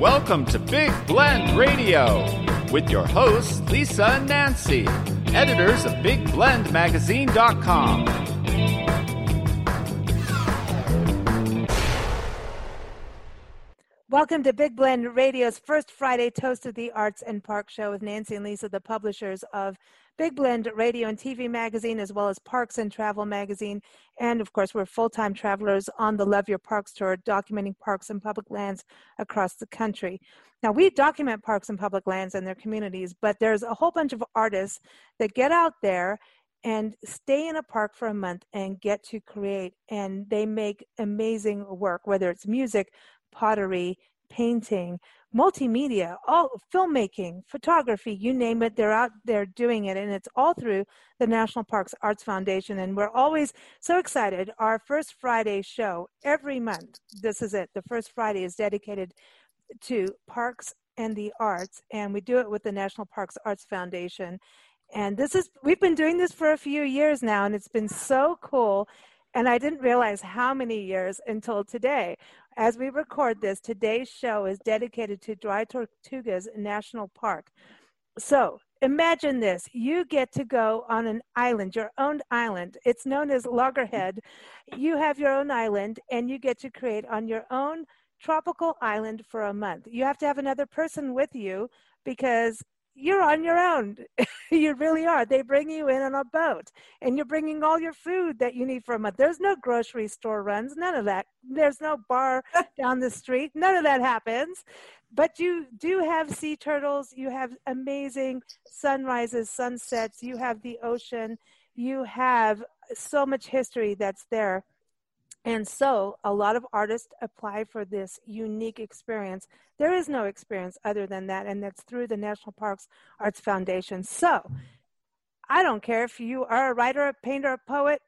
Welcome to Big Blend Radio with your hosts, Lisa and Nancy, editors of BigBlendMagazine.com. Welcome to Big Blend Radio's first Friday Toast of the Arts and Park show with Nancy and Lisa, the publishers of Big Blend Radio and TV magazine, as well as Parks and Travel magazine. And of course, we're full time travelers on the Love Your Parks tour, documenting parks and public lands across the country. Now, we document parks and public lands and their communities, but there's a whole bunch of artists that get out there and stay in a park for a month and get to create. And they make amazing work, whether it's music, pottery, painting, multimedia, all filmmaking, photography, you name it, they're out there doing it. And it's all through the National Parks Arts Foundation. And we're always so excited. Our first Friday show every month, this is it. The first Friday is dedicated to parks and the arts. And we do it with the National Parks Arts Foundation. And this is, we've been doing this for a few years now, and it's been so cool. And I didn't realize how many years until today. As we record this, today's show is dedicated to Dry Tortugas National Park. So imagine this you get to go on an island, your own island. It's known as Loggerhead. You have your own island, and you get to create on your own tropical island for a month. You have to have another person with you because you're on your own. you really are. They bring you in on a boat and you're bringing all your food that you need for a month. There's no grocery store runs, none of that. There's no bar down the street. None of that happens. But you do have sea turtles. You have amazing sunrises, sunsets. You have the ocean. You have so much history that's there. And so a lot of artists apply for this unique experience. There is no experience other than that, and that's through the National Parks Arts Foundation. So I don't care if you are a writer, a painter, a poet,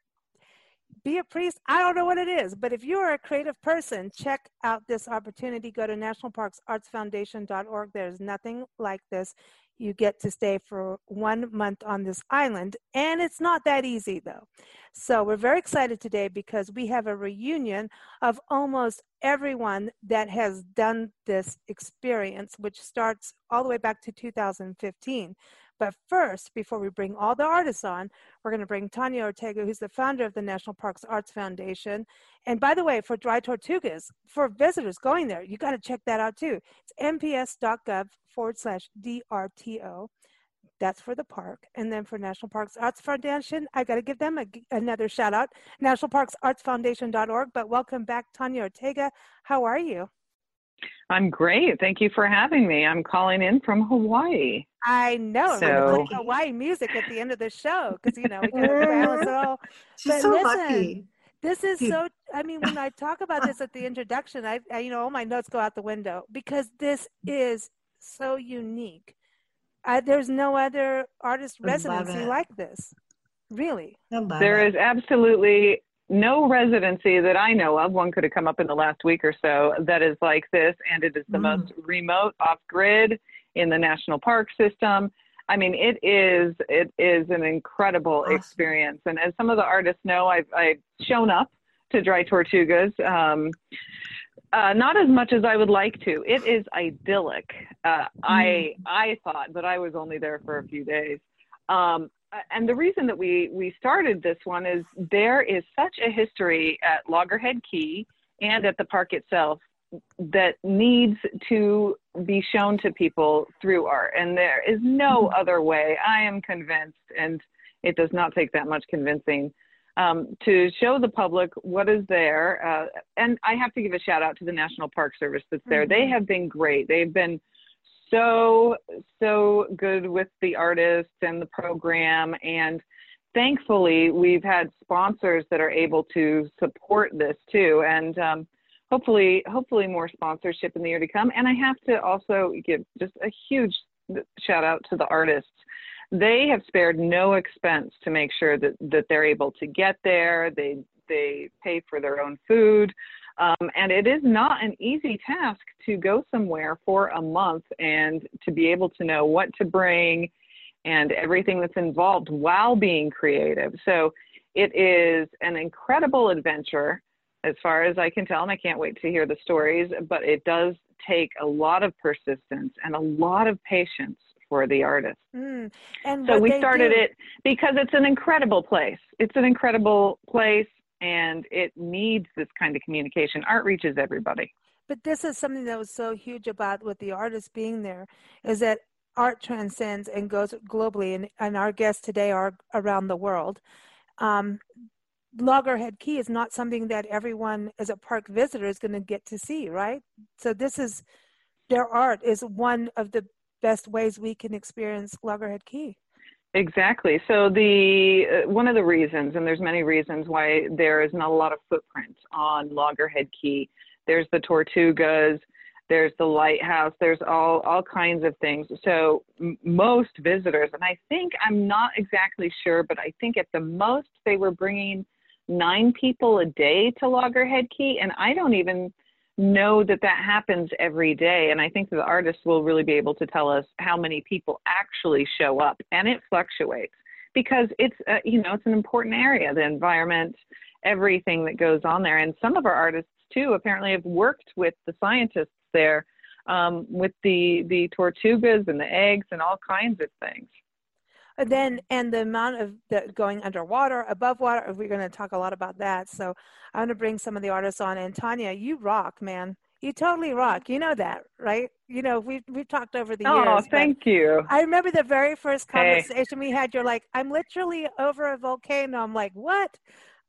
be a priest. I don't know what it is, but if you are a creative person, check out this opportunity. Go to nationalparksartsfoundation.org. There's nothing like this you get to stay for one month on this island. And it's not that easy, though. So we're very excited today because we have a reunion of almost everyone that has done this experience, which starts all the way back to 2015. But first, before we bring all the artists on, we're going to bring Tanya Ortega, who's the founder of the National Parks Arts Foundation. And by the way, for Dry Tortugas, for visitors going there, you got to check that out too. It's nps.gov forward slash DRTO. That's for the park. And then for National Parks Arts Foundation, I got to give them a, another shout out, nationalparksartsfoundation.org. But welcome back, Tanya Ortega. How are you? I'm great. Thank you for having me. I'm calling in from Hawaii. I know. So, We're going to play Hawaii music at the end of the show because, you know, we can balance it all. She's but so listen, lucky. This is so, I mean, when I talk about this at the introduction, I, I, you know, all my notes go out the window because this is so unique. I, there's no other artist residency like this. Really. There is absolutely no residency that I know of. One could have come up in the last week or so that is like this, and it is the mm. most remote, off grid in the national park system. I mean, it is it is an incredible awesome. experience. And as some of the artists know, I've I've shown up to Dry Tortugas. Um, uh, not as much as I would like to. It is idyllic. Uh, I mm. I thought, but I was only there for a few days. Um, and the reason that we we started this one is there is such a history at Loggerhead Key and at the park itself that needs to be shown to people through art. And there is no mm-hmm. other way. I am convinced and it does not take that much convincing um, to show the public what is there. Uh, and i have to give a shout out to the national park service that's there. Mm-hmm. they have been great. They've been so so good with the artists and the program. And thankfully we've had sponsors that are able to support this too. And um, hopefully hopefully more sponsorship in the year to come. And i have to also give just a huge shout out to the artists. They have spared no expense to make sure that that they're able to get there. They they pay for their own food um, and it is not an easy task to go somewhere for a month and to be able to know what to bring and everything that's involved while being creative. So it is an incredible adventure as far as I can tell, and I can't wait to hear the stories, but it does take a lot of persistence and a lot of patience for the artist. Mm. And so we started do- it because it's an incredible place. It's an incredible place and it needs this kind of communication. Art reaches everybody. But this is something that was so huge about with the artist being there is that art transcends and goes globally and, and our guests today are around the world. Um, Loggerhead Key is not something that everyone as a park visitor is going to get to see, right? So this is their art is one of the best ways we can experience Loggerhead Key. Exactly. So the uh, one of the reasons, and there's many reasons why there is not a lot of footprint on Loggerhead Key. There's the Tortugas, there's the lighthouse, there's all all kinds of things. So m- most visitors, and I think I'm not exactly sure, but I think at the most they were bringing nine people a day to Loggerhead Key, and I don't even know that that happens every day. And I think the artists will really be able to tell us how many people actually show up, and it fluctuates because it's uh, you know it's an important area, the environment, everything that goes on there. And some of our artists too apparently have worked with the scientists there um, with the the tortugas and the eggs and all kinds of things. And then and the amount of the going underwater, above water, we're going to talk a lot about that. So I'm going to bring some of the artists on. And Tanya, you rock, man. You totally rock. You know that, right? You know we've we've talked over the oh, years. Oh, thank you. I remember the very first conversation hey. we had. You're like, I'm literally over a volcano. I'm like, what?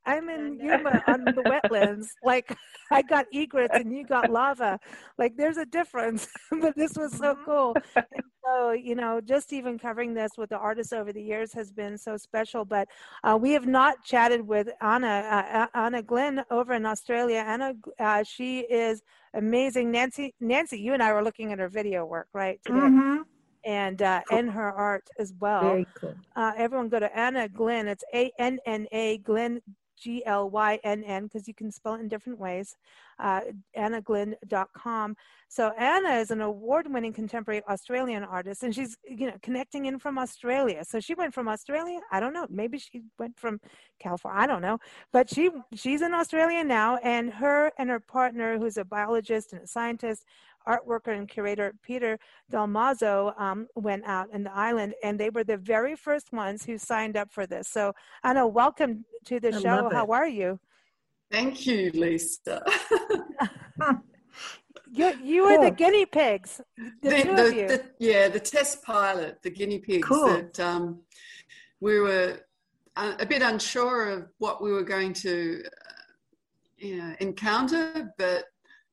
I'm in Yuma on the wetlands. Like I got egrets and you got lava. Like there's a difference. but this was so Mm-hmm. cool. And so, you know, just even covering this with the artists over the years has been so special. But uh, we have not chatted with Anna, uh, Anna Glynn over in Australia. Anna, uh, she is amazing. Nancy, Nancy, you and I were looking at her video work, right? Today. Mm-hmm. And uh, cool. and her art as well. Very cool. Uh, everyone go to Anna Glynn. It's A N N A Glynn G L Y N N because you can spell it in different ways. Uh, AnnaGlynn.com. So Anna is an award-winning contemporary Australian artist, and she's you know connecting in from Australia. So she went from Australia. I don't know. Maybe she went from California. I don't know. But she she's in Australia now, and her and her partner, who's a biologist and a scientist, art worker and curator Peter Dalmazzo um, went out in the island, and they were the very first ones who signed up for this. So, Anna, welcome to the I show. How are you? Thank you, Lisa. you you cool. were the guinea pigs, the, the, two the, of you. The, yeah, the test pilot, the guinea pigs. Cool. That um, we were a, a, bit unsure of what we were going to, uh, you know, encounter, but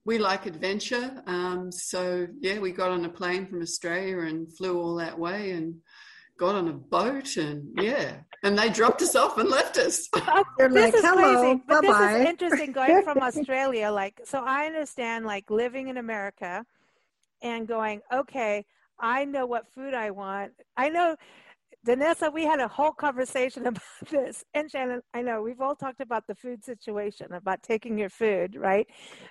we like adventure. Um, so yeah, we got on a plane from Australia and flew all that way and got on a boat and yeah, and they dropped us off and left us. They're this like, is hello, crazy, but bye-bye. this is interesting going from Australia. Like, so I understand like living in America and going, okay, I know what food I want. I know Denesa, we had a whole conversation about this. And Shannon, I know we've all talked about the food situation, about taking your food, right?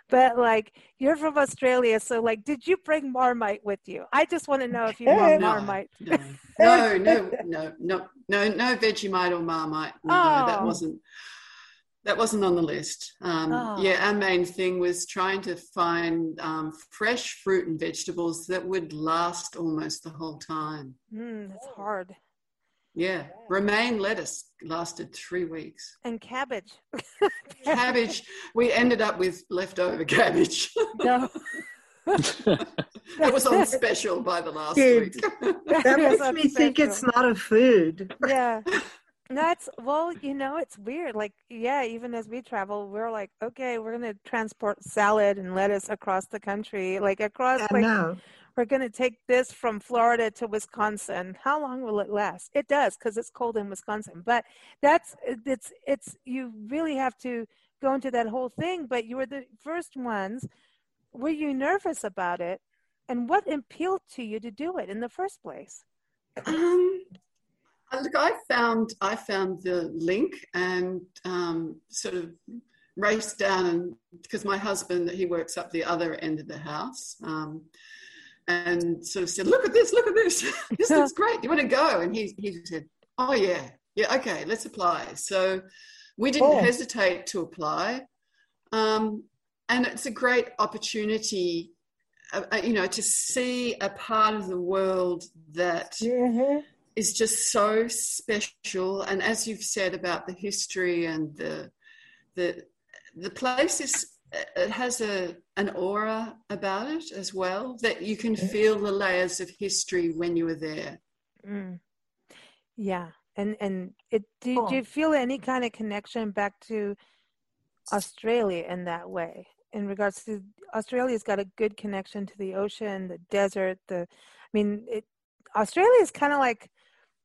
But like, you're from Australia, so like, did you bring Marmite with you? I just want to know if you brought no, Marmite. No, no, no, no, no, no, no Vegemite or Marmite. No, oh. that wasn't. That wasn't on the list. Um, Oh. Yeah, our main thing was trying to find um, fresh fruit and vegetables that would last almost the whole time. Mm, it's hard. Yeah, romaine lettuce lasted three weeks. And cabbage. Cabbage, we ended up with leftover cabbage. no. it was on special by the last Dude. week. That makes I'm me think it's not a food. yeah that's well you know it's weird like yeah even as we travel we're like okay we're gonna transport salad and lettuce across the country like across I like know. We're gonna take this from florida to wisconsin. How long will it last? It does because it's cold in wisconsin but that's it's it's you really have to go into that whole thing but you were the first ones. Were you nervous about it? And what appealed to you to do it in the first place? Um, look, I found I found the link and um, sort of raced down and because my husband he works up the other end of the house um, and sort of said, "Look at this! Look at this! this looks great. Do you want to go?" And he he said, "Oh yeah, yeah, okay, let's apply." So we didn't Cool. hesitate to apply, um, and it's a great opportunity uh, uh, you know, to see a part of the world that mm-hmm. is just so special. And as you've said about the history and the the the place is it has a an aura about it as well that you can feel the layers of history when you were there. Mm. Yeah, and and it do, cool. do you feel any kind of connection back to Australia in that way? In regards to Australia's got a good connection to the ocean, the desert. The, I mean, it, Australia is kind of like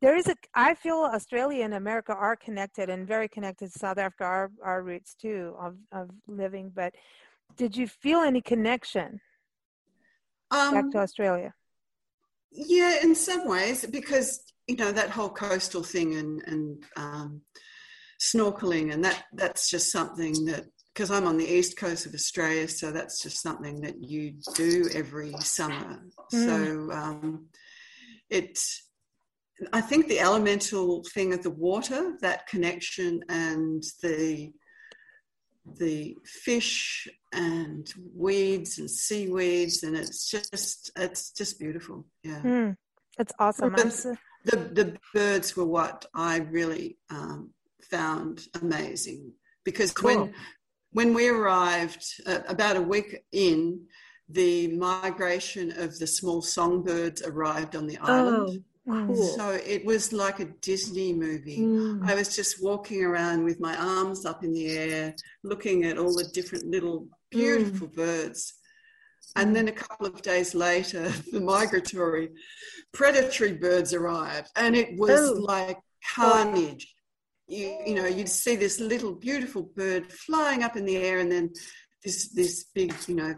there is a i feel australia and america are connected and very connected to south africa our, our roots too of, of living but did you feel any connection um, back to australia yeah in some ways because you know that whole coastal thing and and um, snorkeling and that that's just something that because I'm on the east coast of Australia, so that's just something that you do every summer. Mm. So um, it I think the elemental thing of the water, that connection, and the the fish and weeds and seaweeds, and it's just it's just beautiful. Yeah, mm, it's awesome. The, the, the birds were what I really um, found amazing because cool. when when we arrived uh, about a week in, the migration of the small songbirds arrived on the island. Oh Cool. So it was like a Disney movie. Mm. I was just walking around with my arms up in the air, looking at all the different little beautiful mm. birds. And then a couple of days later, the migratory predatory birds arrived, and it was oh. like carnage. You, you know, you'd see this little beautiful bird flying up in the air, and then this this big, you know,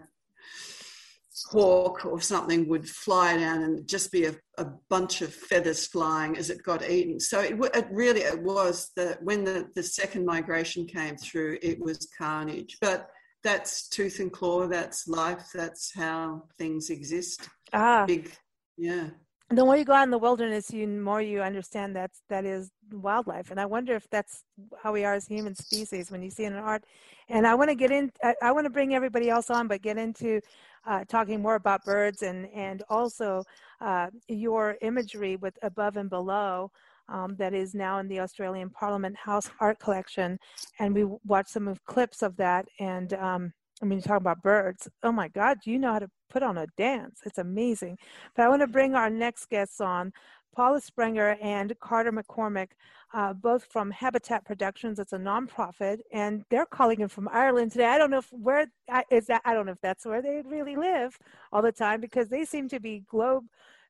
hawk or something would fly down and just be a, a bunch of feathers flying as it got eaten. So it, it really it was that when the, the second migration came through, it was carnage. But that's tooth and claw. That's life. That's how things exist. Ah, big, yeah. The more you go out in the wilderness, you more you understand that that is wildlife. And I wonder if that's how we are as human species when you see it in art. And I want to get in. I, I want to bring everybody else on, but get into uh, talking more about birds and and also uh, your imagery with above and below. Um, that is now in the Australian Parliament House Art Collection, and we watched some of clips of that. And um, I mean, talking about birds. Oh my God, you know how to put on a dance. It's amazing. But I want to bring our next guests on. Paula Sprenger and Carter McCormick, uh, both from Habitat Productions. It's a nonprofit, and they're calling in from Ireland today. I don't know if where is that. I don't know if that's where they really live all the time because they seem to be globe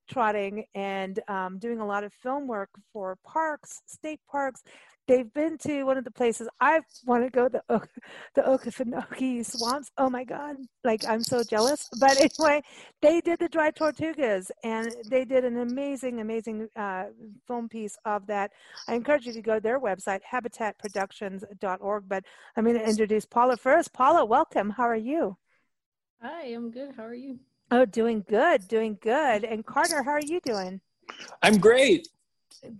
trotting and um, doing a lot of film work for parks, state parks they've been to one of the places I want to go the the Okefenokee swamps. Oh my god, like I'm so jealous. But anyway, they did the dry tortugas and they did an amazing, amazing uh, film piece of that. I encourage you to go to their website, habitatproductions.org. But I'm going to introduce Paula first. Paula, welcome. How are you? Hi, I'm good. How are you? Oh, doing good, doing good. And Carter, how are you doing? I'm great.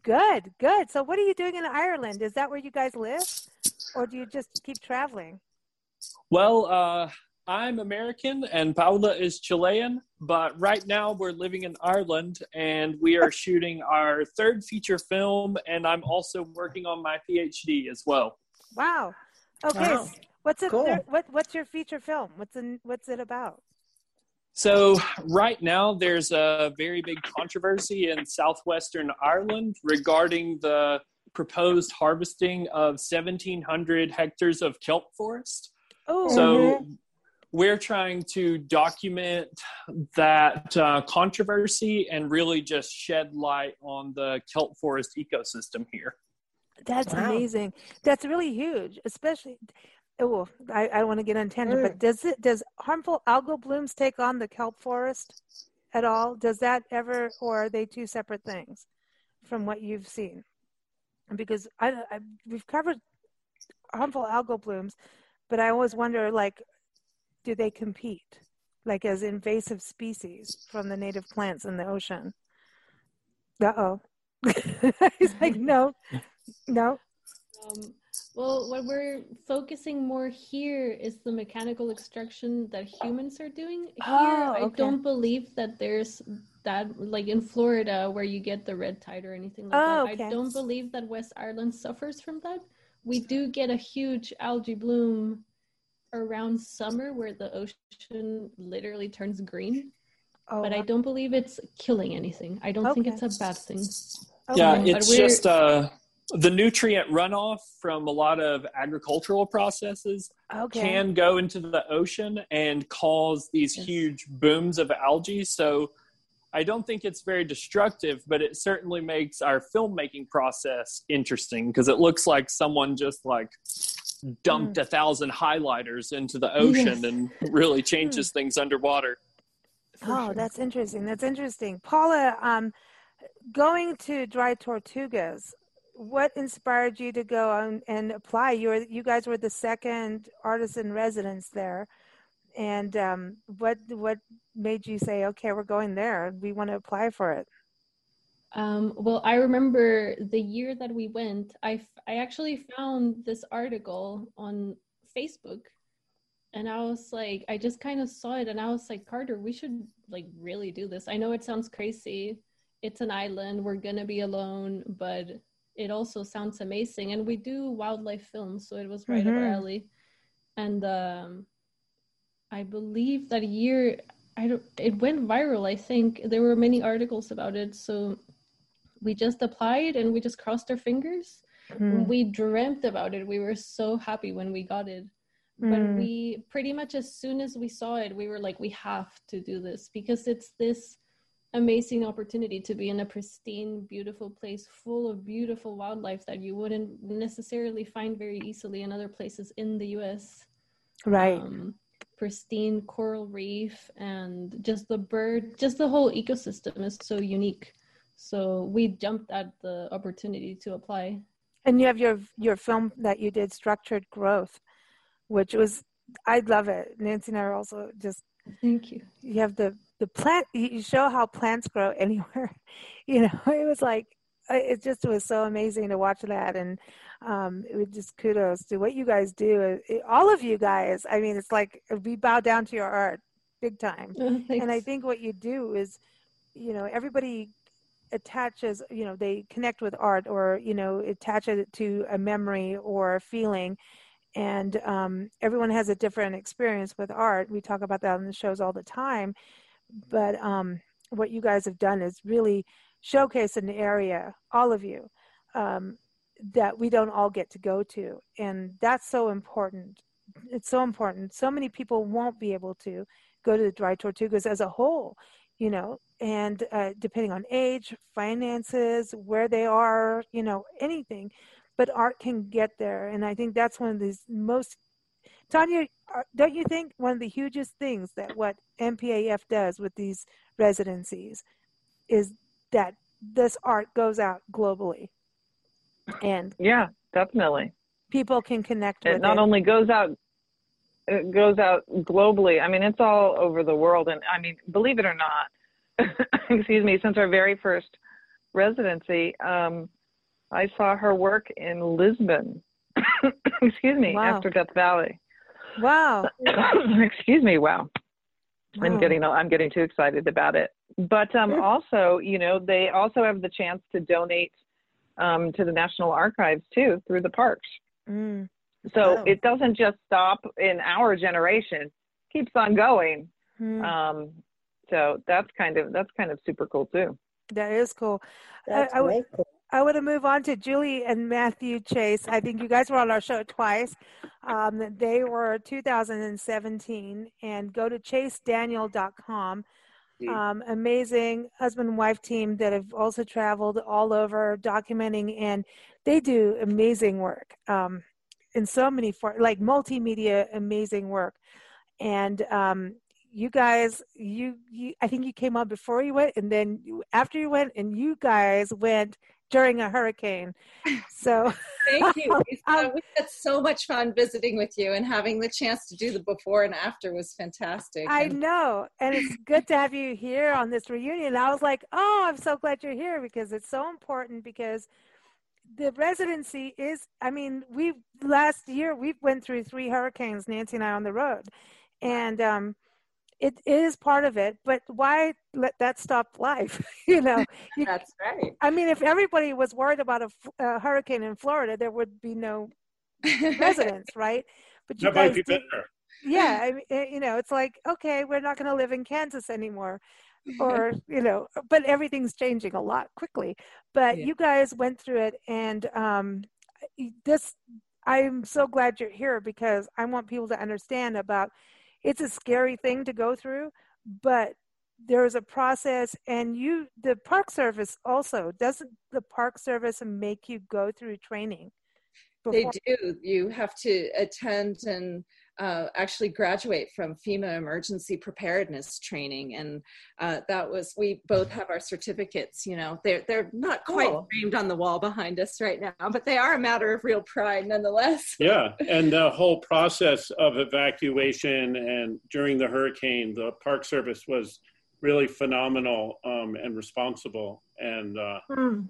Good, good. So, what are you doing in Ireland? Is that where you guys live, or do you just keep traveling? Well, uh, I'm American and Paula is Chilean, but right now we're living in Ireland and we are shooting our third feature film, and I'm also working on my PhD as well. Wow. Okay. Wow. What's it? Cool. What, what's your feature film? What's in, What's it about? So, right now, there's a very big controversy in southwestern Ireland regarding the proposed harvesting of 1,700 hectares of kelp forest. Oh. So, mm-hmm. we're trying to document that uh, controversy and really just shed light on the kelp forest ecosystem here. That's wow. amazing. That's really huge, especially oh, I, I want to get on tangent, mm. but does it does harmful algal blooms take on the kelp forest at all? Does that ever, or are they two separate things from what you've seen? Because I, I we've covered harmful algal blooms, but I always wonder, like, do they compete, like as invasive species from the native plants in the ocean? Uh oh. He's like, no, no. Um, Well, what we're focusing more here is the mechanical extraction that humans are doing. Here, Oh, I don't believe that there's that, like in Florida, where you get the red tide or anything like Oh, that. okay. I don't believe that West Ireland suffers from that. We do get a huge algae bloom around summer where the ocean literally turns green, Oh, but I don't believe it's killing anything. I don't think it's a bad thing. Yeah, Okay. but it's just uh, the nutrient runoff from a lot of agricultural processes okay. can go into the ocean and cause these huge booms of algae. So I don't think it's very destructive, but it certainly makes our filmmaking process interesting because it looks like someone just like dumped a thousand highlighters into the ocean Yes. and really changes things underwater. Oh, sure. that's interesting. That's interesting. Paula, um, going to Dry Tortugas, what inspired you to go on and apply? You were, you guys were the second artist in residence there, and um, what what made you say, okay, we're going there. We want to apply for it. Um, well, I remember the year that we went, I, I actually found this article on Facebook and I was like, I just kind of saw it and I was like, Carter, we should like really do this. I know it sounds crazy. It's an island. We're to be alone, but it also sounds amazing. And we do wildlife films, so it was right up our Mhm. alley. And um, I believe that year I don't, it went viral. I think there were many articles about it. So we just applied and we just crossed our fingers. Hmm. We dreamt about it. We were so happy when we got it. But Mm. we pretty much as soon as we saw it, we were like, we have to do this because it's this amazing opportunity to be in a pristine, beautiful place full of beautiful wildlife that you wouldn't necessarily find very easily in other places in the US Right. um, pristine coral reef and just the bird just the whole ecosystem is so unique so we jumped at the opportunity to apply and you have your your film that you did, Structured Growth, which was I love it. Nancy and I are also just thank you you have the the plant you show how plants grow anywhere you know it was like it just was so amazing to watch that. And um it was just kudos to what you guys do It- all of you guys. I mean it's like we bow down to your art big time. And i think what you do is you know everybody attaches you know they connect with art or you know attach it to a memory or a feeling. And um, everyone has a different experience with art. We talk about that on the shows all the time but um, what you guys have done is really showcase an area all of you um, that we don't all get to go to. And that's so important. It's so important. So many people won't be able to go to the dry tortugas as a whole you know and uh, depending on age finances where they are you know anything but art can get there. And i think that's one of these most tanya don't you think one of the hugest things that what NPAF does with these residencies is that this art goes out globally and Yeah, definitely. people can connect with It not it. only goes out it goes out globally. I mean, it's all over the world and I mean, believe it or not, excuse me, since our very first residency, um, I saw her work in Lisbon. excuse me, Wow. after Death Valley. Wow excuse me, wow. I'm getting I'm getting too excited about it. But um, also, you know, they also have the chance to donate um, to the National Archives too through the parks. Mm. So Oh. it doesn't just stop in our generation; keeps on going. Hmm. Um, so that's kind of that's kind of super cool too. that is cool That's I- I- way cool. I want to move on to Julie and Matthew Chase. I think you guys were on our show twice. Um, they were 2017, and go to chasedaniel.com. Um, amazing husband and wife team that have also traveled all over documenting, and they do amazing work um, in so many for like multimedia, amazing work. And um, you guys, you, you, I think you came on before you went, and then you, after you went, and you guys went during a hurricane. So Thank you. Um, we had so much fun visiting with you, and having the chance to do the before and after was fantastic. I And know, and it's good to have you here on this reunion. I was like, oh, I'm so glad you're here because it's so important because the residency is i mean we last year we went through three hurricanes nancy and i on the road and um it is part of it but why let that stop life you know? You, that's right. I mean if everybody was worried about a, a hurricane in florida there would be no residents right? But you guys did, yeah I mean, eh, you know it's like okay we're not going to live in kansas anymore or you know but everything's changing a lot quickly. But yeah. you guys went through it and um this i'm so glad you're here because i want people to understand about it's a scary thing to go through but there's a process and you the park service also doesn't the park service make you go through training before? they do you have to attend and uh, actually graduate from FEMA emergency preparedness training, and uh, that was we both have our certificates. You know, they're they're not quite cool. framed on the wall behind us right now, but they are a matter of real pride nonetheless. Yeah, and the whole process of evacuation and during the hurricane, the Park Service was really phenomenal um, and responsible, and uh, mm.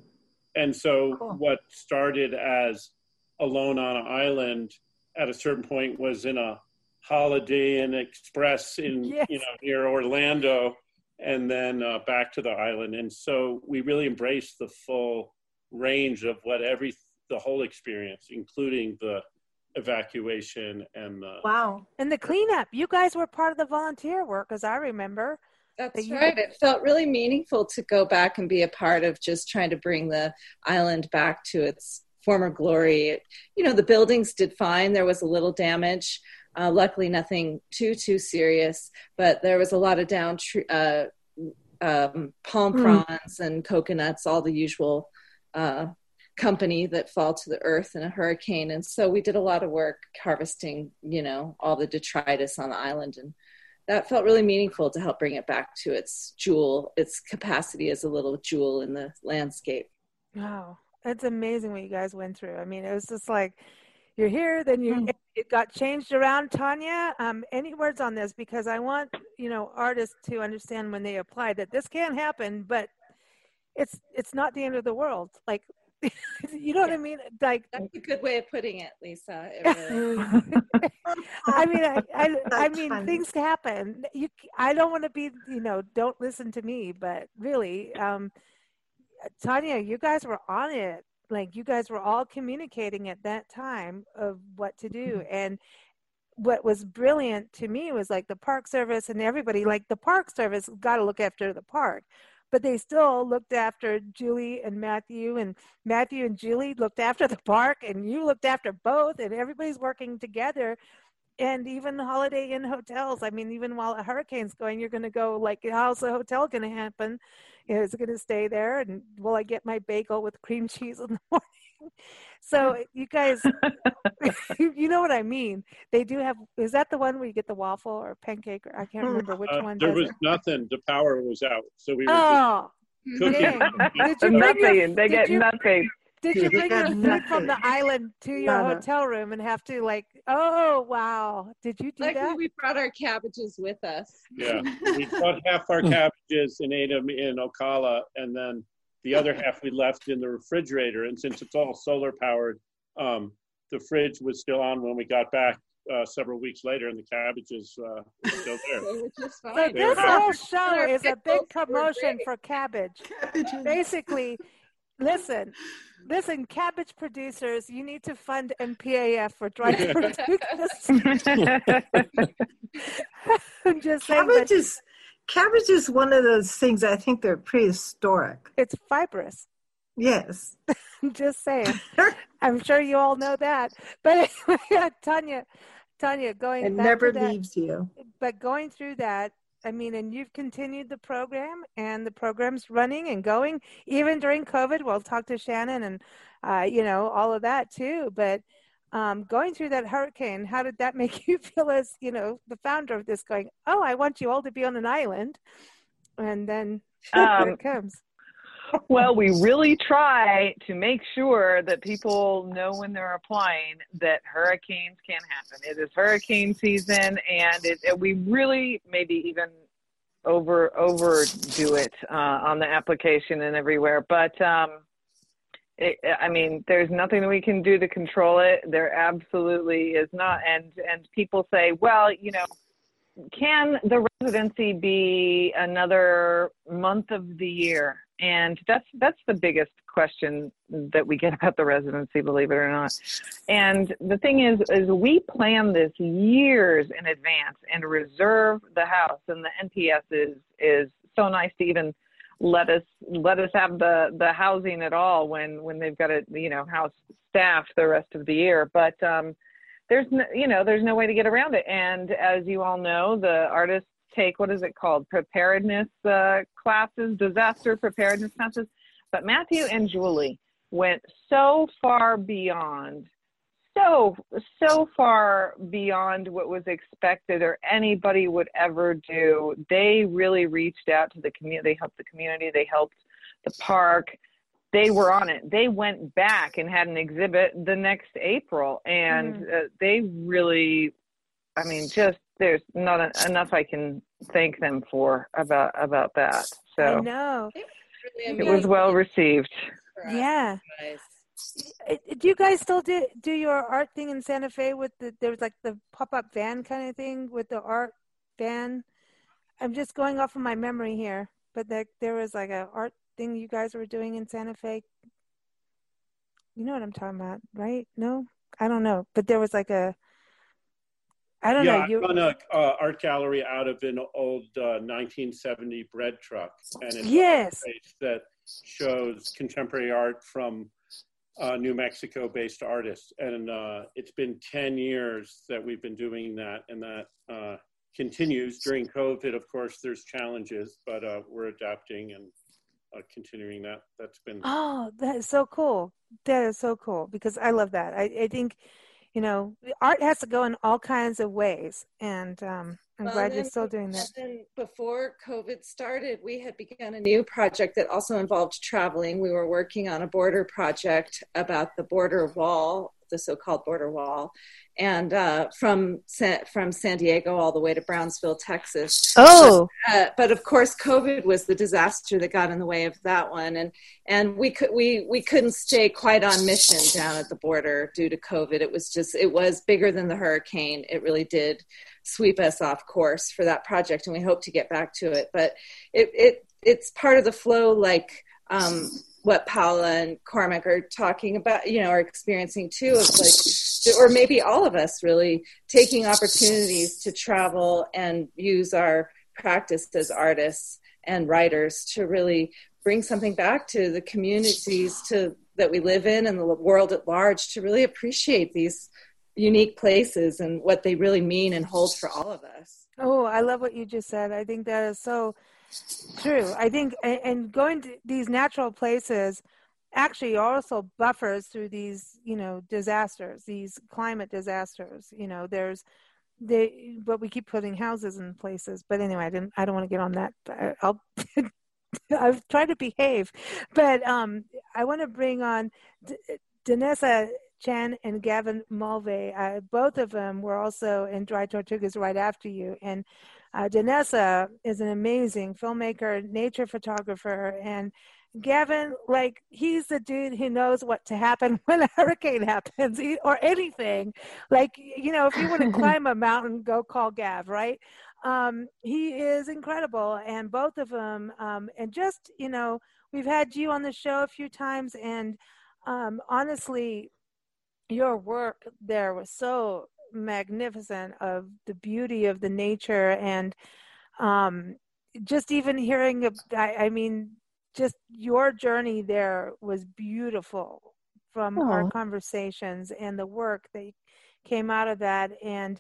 and so cool. what started as alone on an island at a certain point was in a Holiday Inn Express in yes. you know near Orlando, and then uh, back to the island. And so we really embraced the full range of what every the whole experience, including the evacuation and the wow and the cleanup. You guys were part of the volunteer work, as I remember. That's right. It felt really meaningful to go back and be a part of just trying to bring the island back to its former glory. You know, the buildings did fine. There was a little damage. Uh, luckily, nothing too too serious, but there was a lot of down tr- uh, um, palm mm. fronds and coconuts, all the usual uh, company that fall to the earth in a hurricane. And so we did a lot of work harvesting, you know, all the detritus on the island and that felt really meaningful to help bring it back to its jewel, its capacity as a little jewel in the landscape. Wow. It's amazing what you guys went through. I mean, it was just like you're here, then you mm. it got changed around. Tanya, um, any words on this? Because I want you know artists to understand when they apply that this can happen, but it's it's not the end of the world. Like you know what I mean? Like that's a good way of putting it, Lisa. It really I mean, I, I, I mean, funny. things happen. You, I don't want to be, you know, don't listen to me, but really, um, Tanya, you guys were on it. Like you guys were all communicating at that time of what to do. Mm-hmm. And what was brilliant to me was like the park service and everybody, like the park service got to look after the park, but they still looked after Julie and Matthew, and Matthew and Julie looked after the park, and you looked after both, and everybody's working together and even holiday inn hotels i mean even while a hurricane's going you're going to go like how's the hotel going to happen is it going to stay there? And will i get my bagel with cream cheese in the morning? So you guys you know what i mean. They do have is that the one where you get the waffle or pancake? Or i can't hmm. remember which uh, one there was it. nothing. The power was out. So we were oh, cooking. did you nothing. They get you, nothing did you bring your food from the island to your no, hotel room and have to like? Oh wow! Did you do like that? We brought our cabbages with us. Yeah, we brought half our cabbages and ate them in Ocala, and then the other half we left in the refrigerator. And since it's all solar powered, um, the fridge was still on when we got back uh, several weeks later, and the cabbages uh, were still there. so this whole show is a big promotion for cabbage. Basically, listen, listen, cabbage producers, you need to fund NPAF for dry fruit. I'm just cabbage saying. Is, cabbage is one of those things I think they're prehistoric. It's fibrous. Yes. I'm just saying. I'm sure you all know that. But anyway, Tanya, Tanya, going it never leaves you. But going through that, I mean, and you've continued the program, and the program's running and going even during COVID. We'll talk to Shannon and uh, you know all of that too. But um, going through that hurricane, how did that make you feel as you know the founder of this? Going, oh, I want you all to be on an island, and then um, it comes. well, we really try to make sure that people know when they're applying that hurricanes can happen. It is hurricane season, and it, it, we really maybe even over overdo it uh, on the application and everywhere. But um, it, I mean, there's nothing we can do to control it. There absolutely is not. And and people say, well, you know, can the residency be another month of the year? And that's that's the biggest question that we get about the residency, believe it or not. And the thing is, is we plan this years in advance and reserve the house. And the NPS is is so nice to even let us let us have the the housing at all when when they've got a you know house staff the rest of the year. But um, there's no, you know there's no way to get around it. And as you all know, the artists take what is it called preparedness uh, classes, disaster preparedness classes. But Matthew and Julie went so far beyond so so far beyond what was expected or anybody would ever do they really reached out to the community they helped the community they helped the park they were on it they went back and had an exhibit the next april and mm. uh, they really i mean just there's not a, enough i can thank them for about about that. So I know. It was well received. Yeah. do you guys still do do your art thing in Santa Fe with the there was like the pop up van kind of thing with the art van? I'm just going off of my memory here, but there there was like a art thing you guys were doing in Santa Fe. You know what I'm talking about, right? No, I don't know, but there was like a I don't yeah, know. You run a uh, art gallery out of an old uh, 1970 bread truck, and it's yes, that shows contemporary art from uh, New Mexico based artists. And uh, it's been 10 years that we've been doing that, and that uh, continues. During COVID, of course, there's challenges, but uh, we're adapting and uh, continuing that. That's been. Oh, that is so cool. That is so cool because I love that. I, I think, you know, art has to go in all kinds of ways. And, um, I'm well, glad you're still doing that. Before COVID started, we had begun a new project that also involved traveling. We were working on a border project about the border wall, the so-called border wall, and uh, from from San Diego all the way to Brownsville, Texas. Oh, but, uh, but, of course, COVID was the disaster that got in the way of that one, and and we could we we couldn't stay quite on mission down at the border due to COVID. It was just it was bigger than the hurricane. It really did sweep us off course for that project, and we hope to get back to it. But it, it it's part of the flow, like um, what Paula and Cormac are talking about, you know, are experiencing too, of like, or maybe all of us really taking opportunities to travel and use our practice as artists and writers to really bring something back to the communities to that we live in and the world at large to really appreciate these unique places and what they really mean and hold for all of us. Oh, I love what you just said. I think that is so true. I think, and going to these natural places actually also buffers through these, you know, disasters, these climate disasters. You know, there's, they, but we keep putting houses in places. But anyway, I didn't, I don't want to get on that. I'll, I've tried to behave, but um, I want to bring on D- Denesa Chan and Gavin Mulvay. Uh, both of them were also in Dry Tortugas right after you. And uh, Denesa is an amazing filmmaker, nature photographer, and Gavin, like he's the dude who knows what to happen when a hurricane happens or anything. Like you know, if you want to climb a mountain, go call Gav, right? Um, he is incredible, and both of them, um, and just you know, we've had you on the show a few times, and um, honestly, your work there was so magnificent of the beauty of the nature and um, just even hearing I, I, mean just your journey there was beautiful from Aww. our conversations and the work that came out of that. And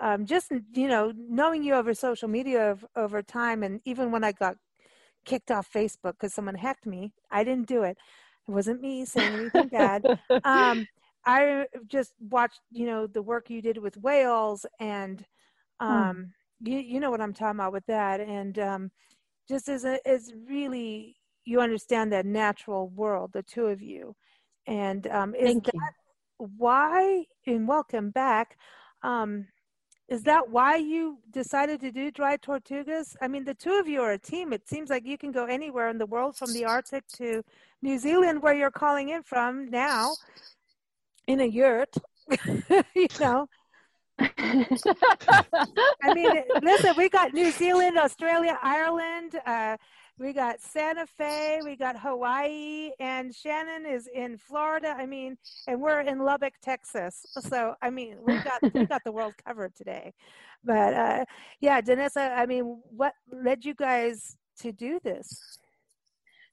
um, just you know knowing you over social media of, over time and even when i got kicked off facebook because someone hacked me i didn't do it. It wasn't me saying anything bad. Um, I just watched, you know, the work you did with whales, and hmm. um, hmm. you, you know what I'm talking about with that, and um, just as a, as really you understand that natural world, the two of you, and um, is Thank that you. why? And welcome back. Um, is that why you decided to do Dry Tortugas? I mean, the two of you are a team. It seems like you can go anywhere in the world from the Arctic to New Zealand, where you're calling in from now, in a yurt. you know. I mean, listen, we got New Zealand, Australia, Ireland. Uh, we got Santa Fe, we got Hawaii, and Shannon is in Florida. I mean, and we're in Lubbock, Texas. So I mean, we got we got the world covered today. But uh, yeah, Denesa, I mean, what led you guys to do this?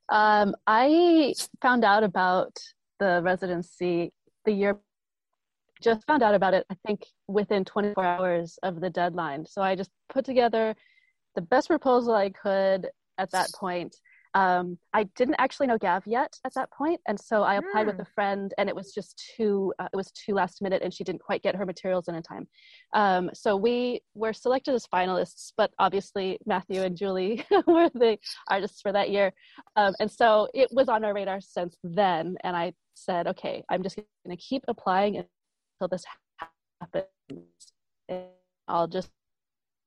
Um, I found out about the residency the year just found out about it i think within 24 hours of the deadline so i just put together the best proposal i could at that point. Um, I didn't actually know Gav yet at that point, and so I applied mm. with hmm. a friend, and it was just too uh, it was too last minute, and she didn't quite get her materials in in time. Um, so we were selected as finalists, but obviously Matthew and Julie were the artists for that year, um, and so it was on our radar since then. And I said, okay, I'm just going to keep applying until this happens. And I'll just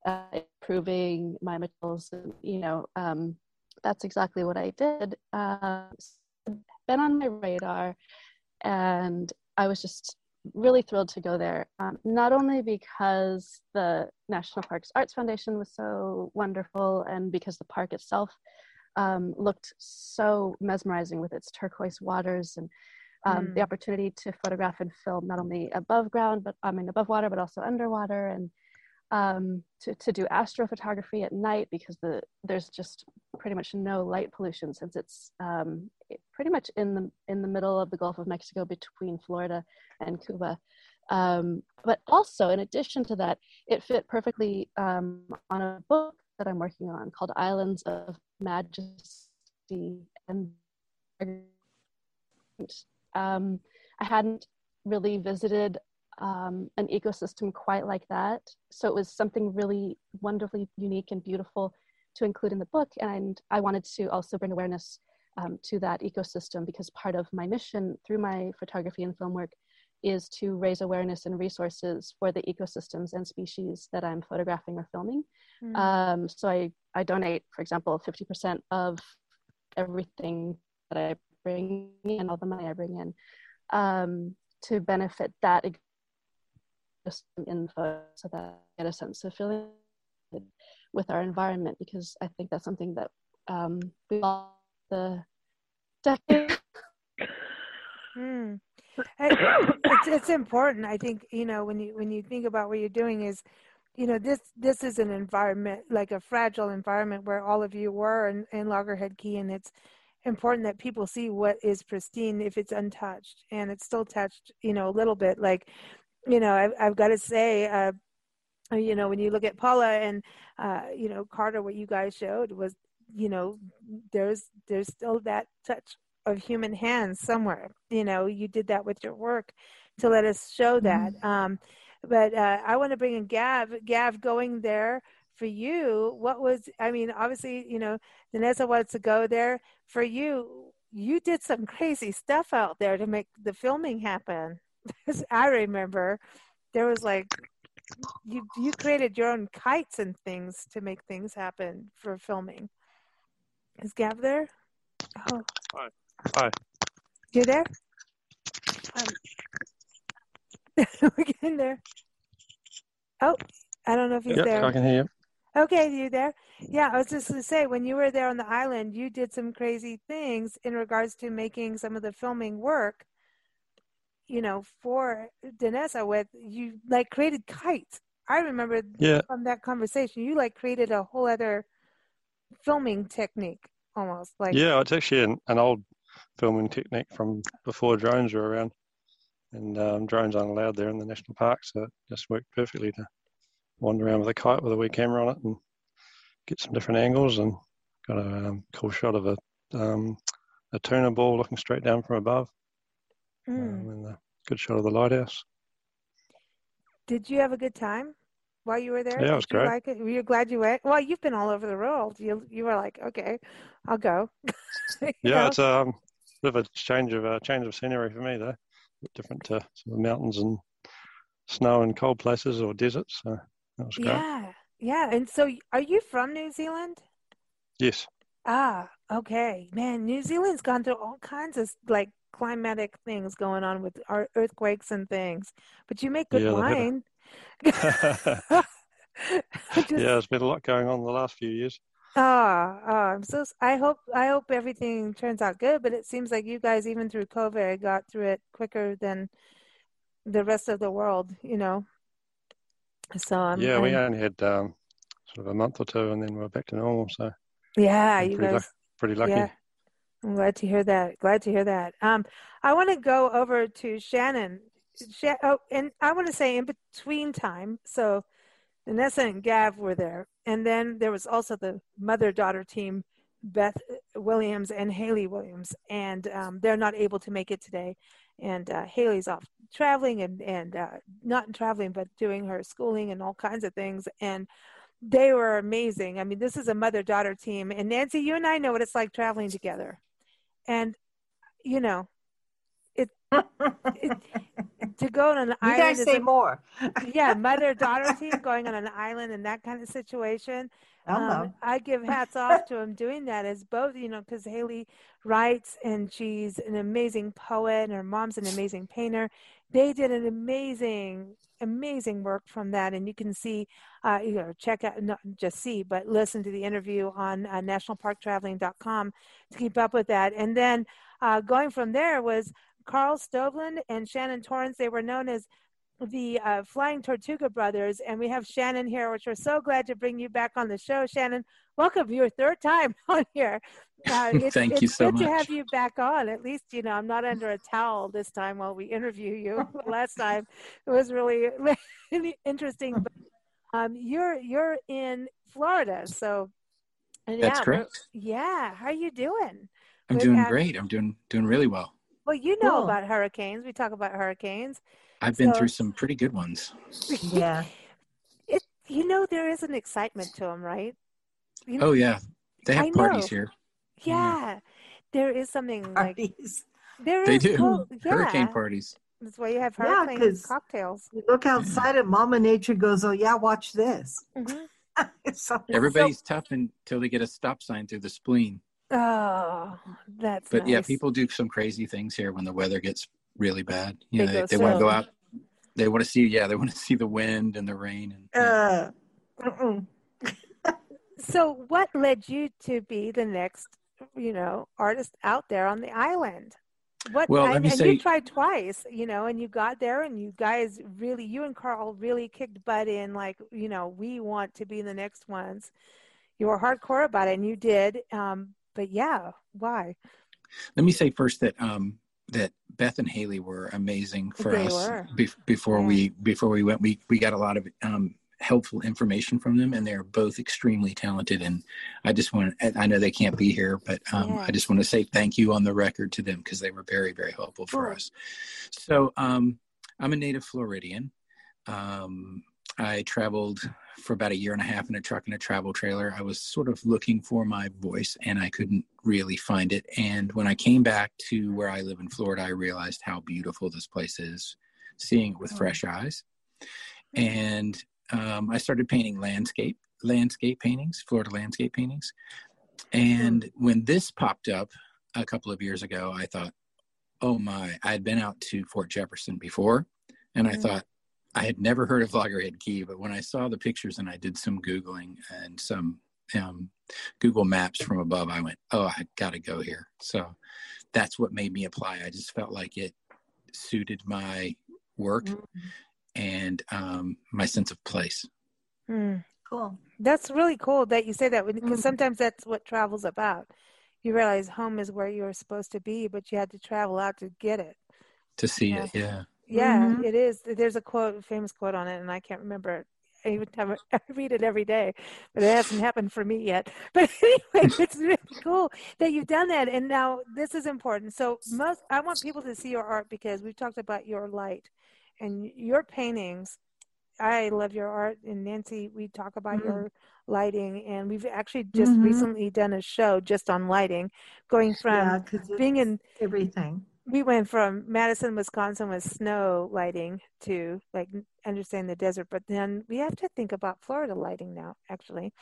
uh, improving my materials. You know, um, that's exactly what I did. Uh, been on my radar, and I was just really thrilled to go there. Um, not only because the National Parks Arts Foundation was so wonderful, and because the park itself um, looked so mesmerizing with its turquoise waters and um, mm. the opportunity to photograph and film not only above ground, but I mean above water, but also underwater, and um, to, to do astrophotography at night because the there's just pretty much no light pollution since it's um, pretty much in the in the middle of the Gulf of Mexico between Florida and Cuba. Um, but also, in addition to that, it fit perfectly um, on a book that I'm working on called Islands of Majesty and um, I hadn't really visited um, an ecosystem quite like that. So it was something really wonderfully unique and beautiful to include in the book. And I wanted to also bring awareness um, to that ecosystem because part of my mission through my photography and film work is to raise awareness and resources for the ecosystems and species that I'm photographing or filming. Mm. Um, so I, I donate, for example, 50% of everything that I bring in, all the money I bring in, um, to benefit that just some info so that I get a sense of feeling with our environment because I think that's something that um, we all the decade. Hmm. it's, it's important. I think you know when you when you think about what you're doing is, you know this this is an environment like a fragile environment where all of you were in, in Loggerhead Key, and it's important that people see what is pristine if it's untouched and it's still touched you know a little bit like you know, I've, I've got to say, uh, you know, when you look at Paula and, uh, you know, Carter, what you guys showed was, you know, there's there's still that touch of human hands somewhere. You know, you did that with your work to let us show that. Mm-hmm. Um, but uh, I want to bring in Gav. Gav, going there for you, what was? I mean, obviously, you know, Denesa wants to go there. For you, you did some crazy stuff out there to make the filming happen. I remember there was like you you created your own kites and things to make things happen for filming. Is Gav there? Oh. Hi. Hi. You there? Um, we're getting there. Oh, I don't know if he's yep, there. I can hear you. Okay, you there? Yeah, I was just going to say, when you were there on the island, you did some crazy things in regards to making some of the filming work you know, for Denesa with you like created kites. I remember yeah. from that conversation, you like created a whole other filming technique almost like yeah it's actually an, an old filming technique from before drones were around and um, drones aren't allowed there in the national park so it just worked perfectly to wander around with a kite with a wee camera on it and get some different angles and got a um, cool shot of a um, a tuna ball looking straight down from above Mm. Um, and a good shot of the lighthouse. Did you have a good time while you were there? Yeah, it was Did great. You like it? Were you glad you went? Well, you've been all over the world. You you were like, okay, I'll go. yeah, know? it's um, a bit of a change of uh, change of scenery for me though. Different to sort of mountains and snow and cold places or deserts. So That was great. Yeah, yeah. And so, are you from New Zealand? Yes. Ah, okay. Man, New Zealand's gone through all kinds of like climatic things going on with our earthquakes and things. But you make good Yeah, they have a- wine. yeah, there's been a lot going on the last few years. Ah, ah, I'm so. I hope. I hope everything turns out good. But it seems like you guys, even through COVID, got through it quicker than the rest of the world. You know. So I'm. yeah, we I'm- only had um, sort of a month or two, and then we're back to normal. So Yeah, you pretty, guys. luck- pretty lucky. Yeah, I'm glad to hear that. Glad to hear that. Um, I want to go over to Shannon. Sha- oh, and I want to say in between time, so Vanessa and Gav were there, and then there was also the mother-daughter team, Beth Williams and Haley Williams, and um, they're not able to make it today. And uh, Haley's off traveling and and uh, not traveling, but doing her schooling and all kinds of things. And they were amazing. I mean, this is a mother daughter team. And Nancy, you and I know what it's like traveling together. And, you know, it, it to go on an You island. guys is say a- more. yeah, mother daughter team going on an island and that kind of situation. Um, I give hats off to him doing that as both, you know, because Haley writes and she's an amazing poet and her mom's an amazing painter. They did an amazing, amazing work from that. And you can see, uh, you know, check out, not just see, but listen to the interview on uh, nationalparktraveling.com to keep up with that. And then uh, going from there was Carl Stovlin and Shannon Torrence. They were known as the uh, Flying Tortuga Brothers, and we have Shannon here, which we're so glad to bring you back on the show. Shannon, welcome your third time on here. Uh, it's, Thank it's you so good to have you back on. At least you know I'm not under a towel this time while we interview you. Last time it was really, really interesting. But um, you're you're in Florida, so and That's yeah, correct. Yeah, how are you doing? I'm With doing that- great. I'm doing doing really well. Well, you know Cool. about hurricanes. We talk about hurricanes. I've been So- through some pretty good ones. Yeah. It, you know, there is an excitement to them, right? You know, Oh yeah, they have I parties know. here. Yeah, there is something like Parties. there They is do cool- hurricane parties. That's why you have Yeah, cocktails. You look outside and Mama Nature goes, "Oh yeah, watch this." Mhm. so, Everybody's tough until they get a stop sign through the spleen. Oh, that's But yeah, people do some crazy things here when the weather gets really bad. You They know, they, they want to go out. They want to see, yeah, they want to see the wind and the rain. And uh, mm-mm. So, what led you to be the next, you know, artist out there on the island? What? Well, and, say- you tried twice, you know, and you got there, and you guys really, you and Carl really kicked butt in, like, you know, we want to be the next ones. You were hardcore about it, and you did. Um, but yeah, why? let me say first that um, that Beth and Haley were amazing for They us be- before Yeah. we before we went. We we got a lot of um, helpful information from them, and they're both extremely talented. And I just want I know they can't be here, but um, Yeah. I just want to say thank you on the record to them because they were very very helpful for Cool. us. So um, I'm a native Floridian. Um, I traveled for about a year and a half in a truck and a travel trailer. I was sort of looking for my voice and I couldn't really find it. And when I came back to where I live in Florida, I realized how beautiful this place is, seeing it with Oh. fresh eyes. And um, I started painting landscape landscape paintings, Florida landscape paintings. And when this popped up a couple of years ago, I thought, oh my, I had been out to Fort Jefferson before, and I Mhm. thought I had never heard of Loggerhead Key, but when I saw the pictures and I did some Googling and some um, Google Maps from above, I went, oh, I got to go here. So that's what made me apply. I just felt like it suited my work and um, my sense of place. Hmm. cool. That's really cool that you say that because Mhm. sometimes that's what travel's about. You realize home is where you're supposed to be, but you had to travel out to get it. To see Yeah. it, yeah. Yeah, Mhm. it is. There's a quote, a famous quote on it, and I can't remember it. I even have it- I read it every day, but it hasn't happened for me yet. But anyway, it's really cool that you've done that. And now this is important. So most, I want people to see your art because we've talked about your light and your paintings. I love your art, and Nancy, we talk about Mhm. your lighting, and we've actually just Mhm. recently done a show just on lighting, going from Yeah, being in everything. we went from Madison, Wisconsin with snow lighting to like understanding the desert, but then we have to think about Florida lighting now. Actually,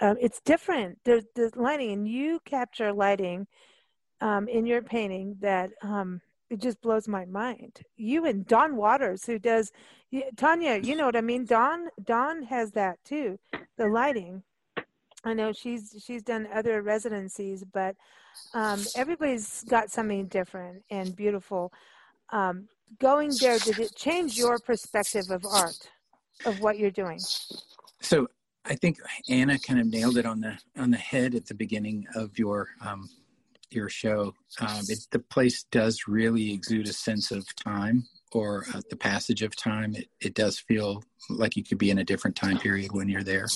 um, it's different. There's the lighting, and you capture lighting um, in your painting that um, it just blows my mind. You and Don Waters, who does Tanya, you know what I mean. Don Don has that too. The lighting. I know she's she's done other residencies, but um, everybody's got something different and beautiful. Um, going there, did it change your perspective of art, of what you're doing? So I think Anna kind of nailed it on the on the head at the beginning of your um, your show. Um, it, the place does really exude a sense of time or uh, the passage of time. It, it does feel like you could be in a different time period when you're there.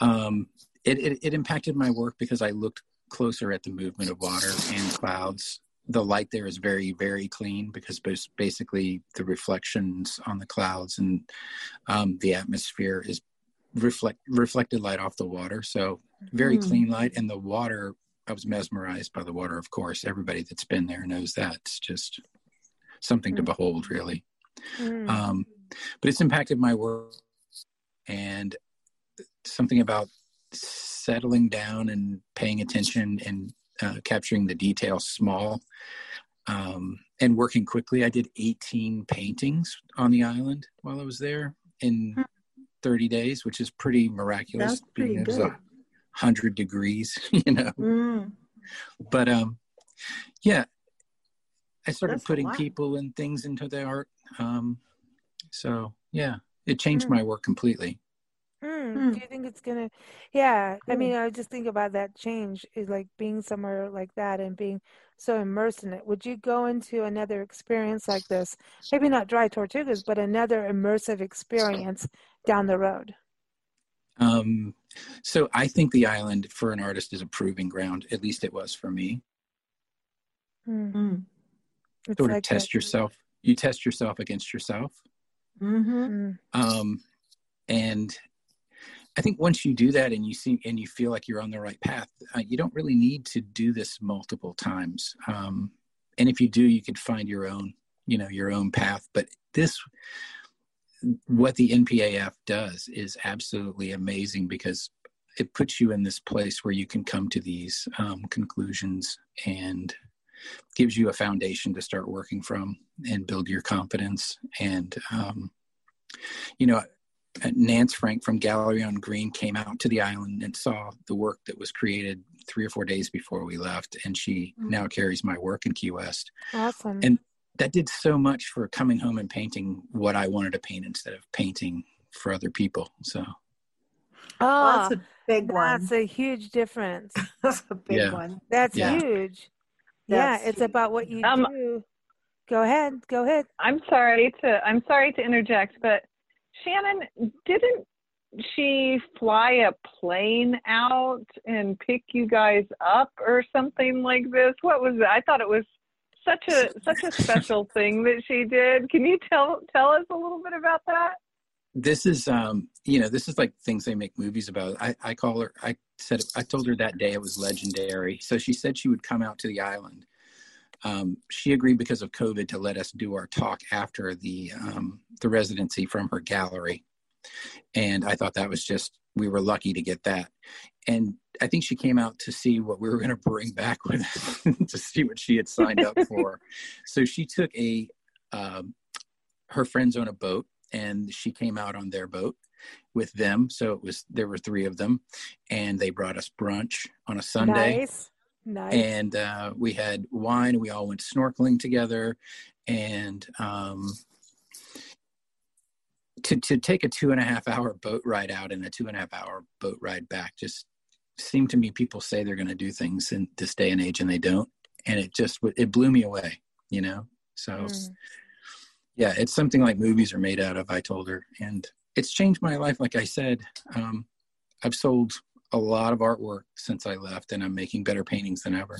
Um, it, it, it impacted my work because I looked closer at the movement of water and clouds. The light there is very, very clean because basically the reflections on the clouds and um, the atmosphere is reflect reflected light off the water. So very mm. clean light, and the water. I was mesmerized by the water. Of course, everybody that's been there knows that. It's just something mm. to behold, really. Mm. Um, but it's impacted my work, and something about settling down and paying attention and uh, capturing the detail small um, and working quickly. I did 18 paintings on the island while I was there in hmm. 30 days, which is pretty miraculous. That's pretty good. 100 degrees, you know. Mm. But um, yeah, I started That's putting people and things into the art. Um, so yeah, it changed mm. my work completely. Mm, hmm. Do you think it's gonna? Yeah, I mean, I just think about that change is like being somewhere like that and being so immersed in it. Would you go into another experience like this? Maybe not dry tortugas, but another immersive experience down the road. Um, so I think the island for an artist is a proving ground. At least it was for me. Mm-hmm. Sort of like test yourself. You test yourself against yourself. Mm-hmm. Mm. Um, and I think once you do that and you see and you feel like you're on the right path, uh, you don't really need to do this multiple times. Um, and if you do, you could find your own, you know, your own path. But this, what the NPAF does is absolutely amazing because it puts you in this place where you can come to these um, conclusions and gives you a foundation to start working from and build your confidence and um, you know Nance Frank from Gallery on Green came out to the island and saw the work that was created three or four days before we left, and she mm-hmm. now carries my work in Key West. Awesome. And that did so much for coming home and painting what I wanted to paint instead of painting for other people. So. Oh, that's a big that's one. That's a huge difference. that's a big yeah. one. That's yeah. huge. That's yeah, it's huge. about what you um, do. Go ahead. Go ahead. I'm sorry to I'm sorry to interject, but Shannon, didn't she fly a plane out and pick you guys up or something like this? What was it? I thought it was such a such a special thing that she did. Can you tell tell us a little bit about that? This is um you know, this is like things they make movies about. I, I call her I said I told her that day it was legendary. So she said she would come out to the island um, she agreed because of COVID to let us do our talk after the um, the residency from her gallery, and I thought that was just we were lucky to get that. And I think she came out to see what we were going to bring back with us to see what she had signed up for. so she took a um, her friends on a boat, and she came out on their boat with them. So it was there were three of them, and they brought us brunch on a Sunday. Nice. Nice. And uh, we had wine. We all went snorkeling together, and um, to to take a two and a half hour boat ride out and a two and a half hour boat ride back just seemed to me people say they're going to do things in this day and age and they don't, and it just it blew me away, you know. So. Mm. Yeah, it's something like movies are made out of. I told her, and it's changed my life. Like I said, um, I've sold a lot of artwork since I left, and I'm making better paintings than ever.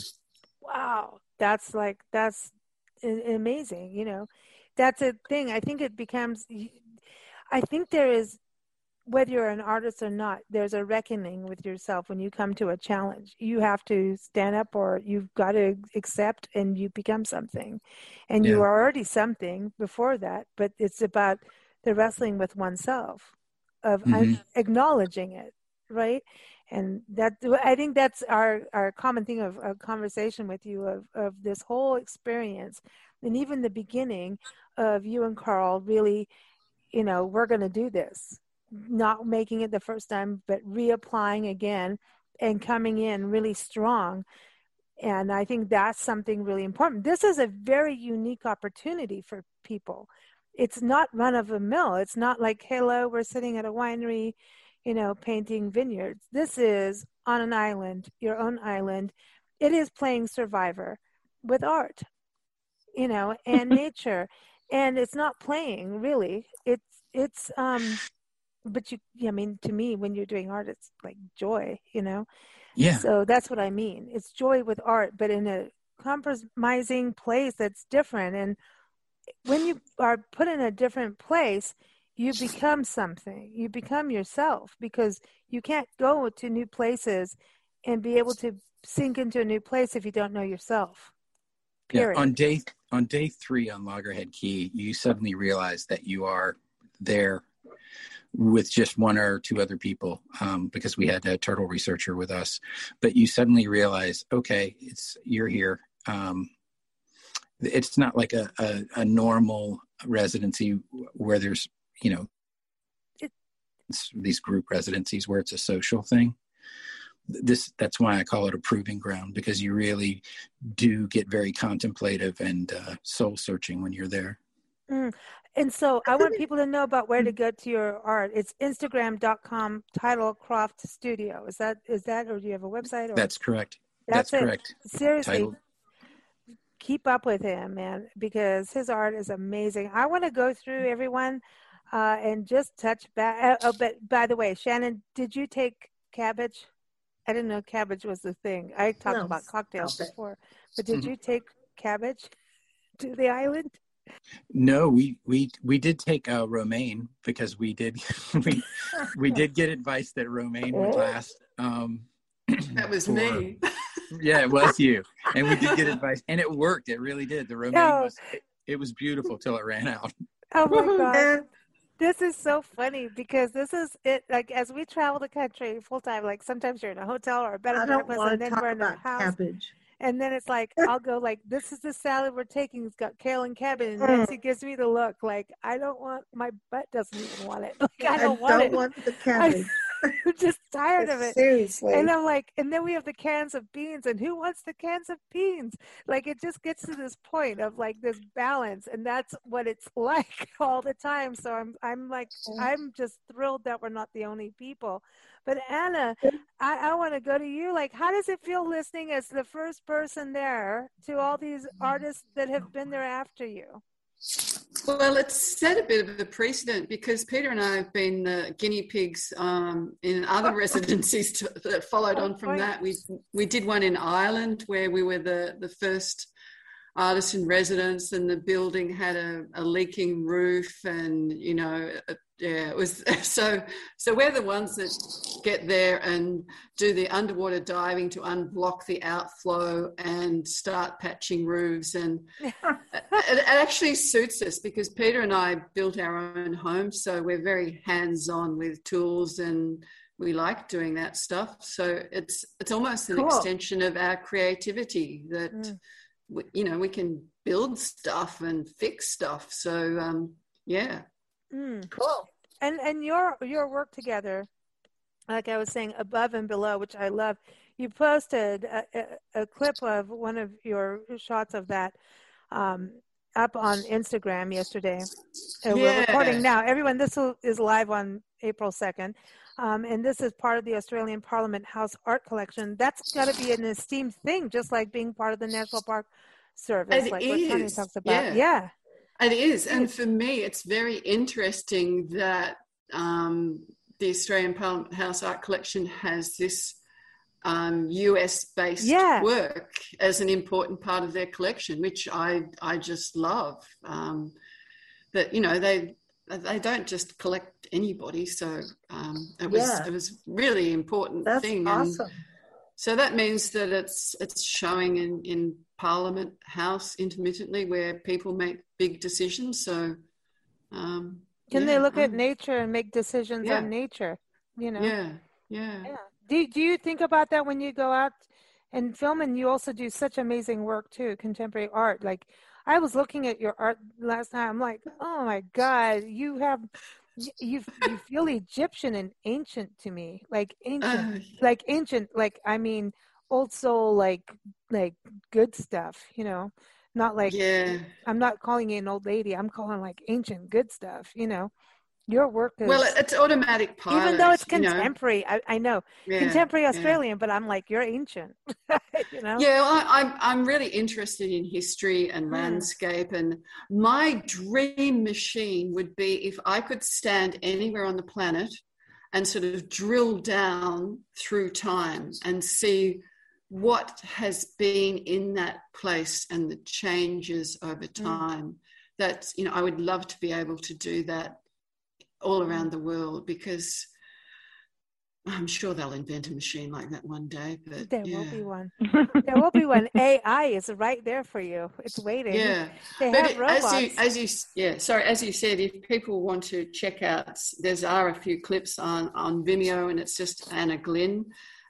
Wow, that's like that's amazing. You know, that's a thing. I think it becomes. I think there is whether you're an artist or not, there's a reckoning with yourself when you come to a challenge. You have to stand up or you've got to accept and you become something. And yeah. you are already something before that, but it's about the wrestling with oneself, of mm-hmm. acknowledging it, right? And that I think that's our, our common thing of, of conversation with you of, of this whole experience. And even the beginning of you and Carl really, you know, we're going to do this not making it the first time, but reapplying again and coming in really strong. And I think that's something really important. This is a very unique opportunity for people. It's not run of the mill. It's not like, hello, we're sitting at a winery, you know, painting vineyards. This is on an island, your own island. It is playing survivor with art, you know, and nature. And it's not playing really. It's, it's, um, but you i mean to me when you're doing art it's like joy you know? Yeah. So that's what i mean. It's joy with art but in a compromising place that's different. And when you are put in a different place you become something. You become yourself because you can't go to new places and be able to sink into a new place if you don't know yourself Period. yeah on day on day three on loggerhead key you suddenly realize that you are there with just one or two other people um, because we had a turtle researcher with us. But you suddenly realize, okay, it's you're here. Um, it's not like a, a, a, normal residency where there's you know these group residencies where it's a social thing this that's why i call it a proving ground because you really do get very contemplative and uh, soul searching when you're there mm. And so I want people to know about where to go to your art. It's Instagram.com Titlecroft Studio. Is that is that or do you have a website? Or? That's correct. That's, that's correct. Seriously. Title. Keep up with him, man, because his art is amazing. I want to go through everyone uh, and just touch back. Uh, oh, but by the way, Shannon, did you take cabbage? I didn't know cabbage was the thing. I talked no, about cocktails before, but did mm-hmm. you take cabbage to the island? No, we we we did take uh, romaine because we did we we did get advice that romaine would last. Um, that was for, me. yeah, it was you, and we did get advice, and it worked. It really did. The romaine no. was it, it was beautiful till it ran out. Oh my god. This is so funny because this is it. Like as we travel the country full time, like sometimes you're in a hotel or a bed and breakfast, and then we're in a house. Cabbage and then it's like I'll go like, "This is the salad we're taking. It's got kale and cabbage." And mm. Nancy gives me the look like, "I don't want my butt doesn't even want it. Like I don't, I want don't it. want the cabbage." I'm just tired of it. Seriously. And I'm like, and then we have the cans of beans, and who wants the cans of beans? Like it just gets to this point of like this balance, and that's what it's like all the time. So I'm I'm like I'm just thrilled that we're not the only people. But Anna, I, I want to go to you. Like, how does it feel listening as the first person there to all these mm-hmm. artists that have been there after you? Well, it's set a bit of a precedent because Peter and I have been the guinea pigs um, in other residencies to, that followed on from that. We we did one in Ireland where we were the the first artist in residence, and the building had a, a leaking roof, and you know yeah, it was so. So we're the ones that get there and do the underwater diving to unblock the outflow and start patching roofs, and it, it, actually suits us because Peter and I built our own home, so we're very hands-on with tools and we like doing that stuff. So it's it's almost an cool. extension of our creativity that mm. We, you know we can build stuff and fix stuff. So um, yeah. Mm. Cool. And and your your work together, like I was saying, above and below, which I love. You posted a, a, a clip of one of your shots of that um, up on Instagram yesterday. yeah. We're recording now. Everyone, this is live on April second. Um, and this is part of the Australian Parliament House Art Collection. That's got to be an esteemed thing, just like being part of the National Park Service, it like is. what Tony talks about. Yeah. yeah. It is. And for me, it's very interesting that um, the Australian Parliament House Art Collection has this um, US based yeah. work as an important part of their collection, which I, I just love. Um, that, you know, they, they don't just collect anybody. So um, it was Yeah. it was really important That's thing. awesome. And so that means that it's it's showing in in Parliament House intermittently where people make big decisions. So um, Can yeah, they look at nature and make decisions Yeah. on nature? You know. Yeah, yeah. Yeah. Do Do you think about that when you go out and film? And you also do such amazing work too, contemporary art. Like I was looking at your art last night. I'm like, oh my god, you have. You you feel Egyptian and ancient to me, like ancient, Uh, like ancient, like I mean, old soul, like like good stuff, you know, not like Yeah. I'm not calling you an old lady. I'm calling like ancient good stuff, you know. Your work is Well, it's automatic pilot. even though it's you know. contemporary. I, I know Yeah, contemporary yeah. Australian, but I'm like you're ancient, you know. Yeah, well, I, I'm I'm really interested in history and Mm. landscape, and my dream machine would be if I could stand anywhere on the planet and sort of drill down through time and see what has been in that place and the changes over Mm. time. That you know, I would love to be able to do that all around the world because I'm sure they'll invent a machine like that one day. But There yeah. will be one. There will be one. AI is right there for you. It's waiting. Yeah, They but have it- robots. as you as you yeah, sorry, as you said, if people want to check out, there's are a few clips on on Vimeo, and it's just Anna Glynn,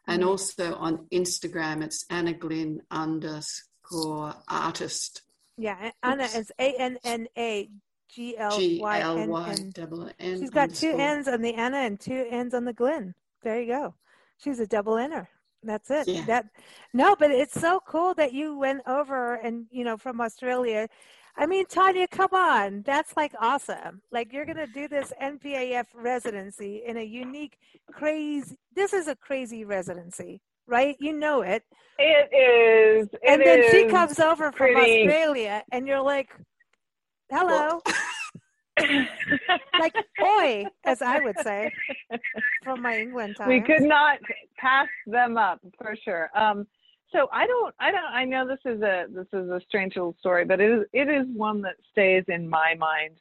and Mhm. also on Instagram, it's Anna Glynn underscore artist. yeah, Anna Oops. is A N N A G L G Y L N Y N. double N. She's got two underscore. N's on the Anna and two N's on the Glynn. There you go. She's a double N'er. That's it. Yeah. That no, but it's so cool that you went over and you know from Australia. I mean, Tanya, come on, that's like awesome. Like you're gonna do this NPAF residency in a unique, crazy. This is a crazy residency, right? You know it. It is. It and then she is comes over from pretty- Australia, and you're like, "Hello." like oi, as I would say from my England time. we could not pass them up for sure. Um, so I don't, I don't, I know this is a this is a strange little story, but it is it is one that stays in my mind.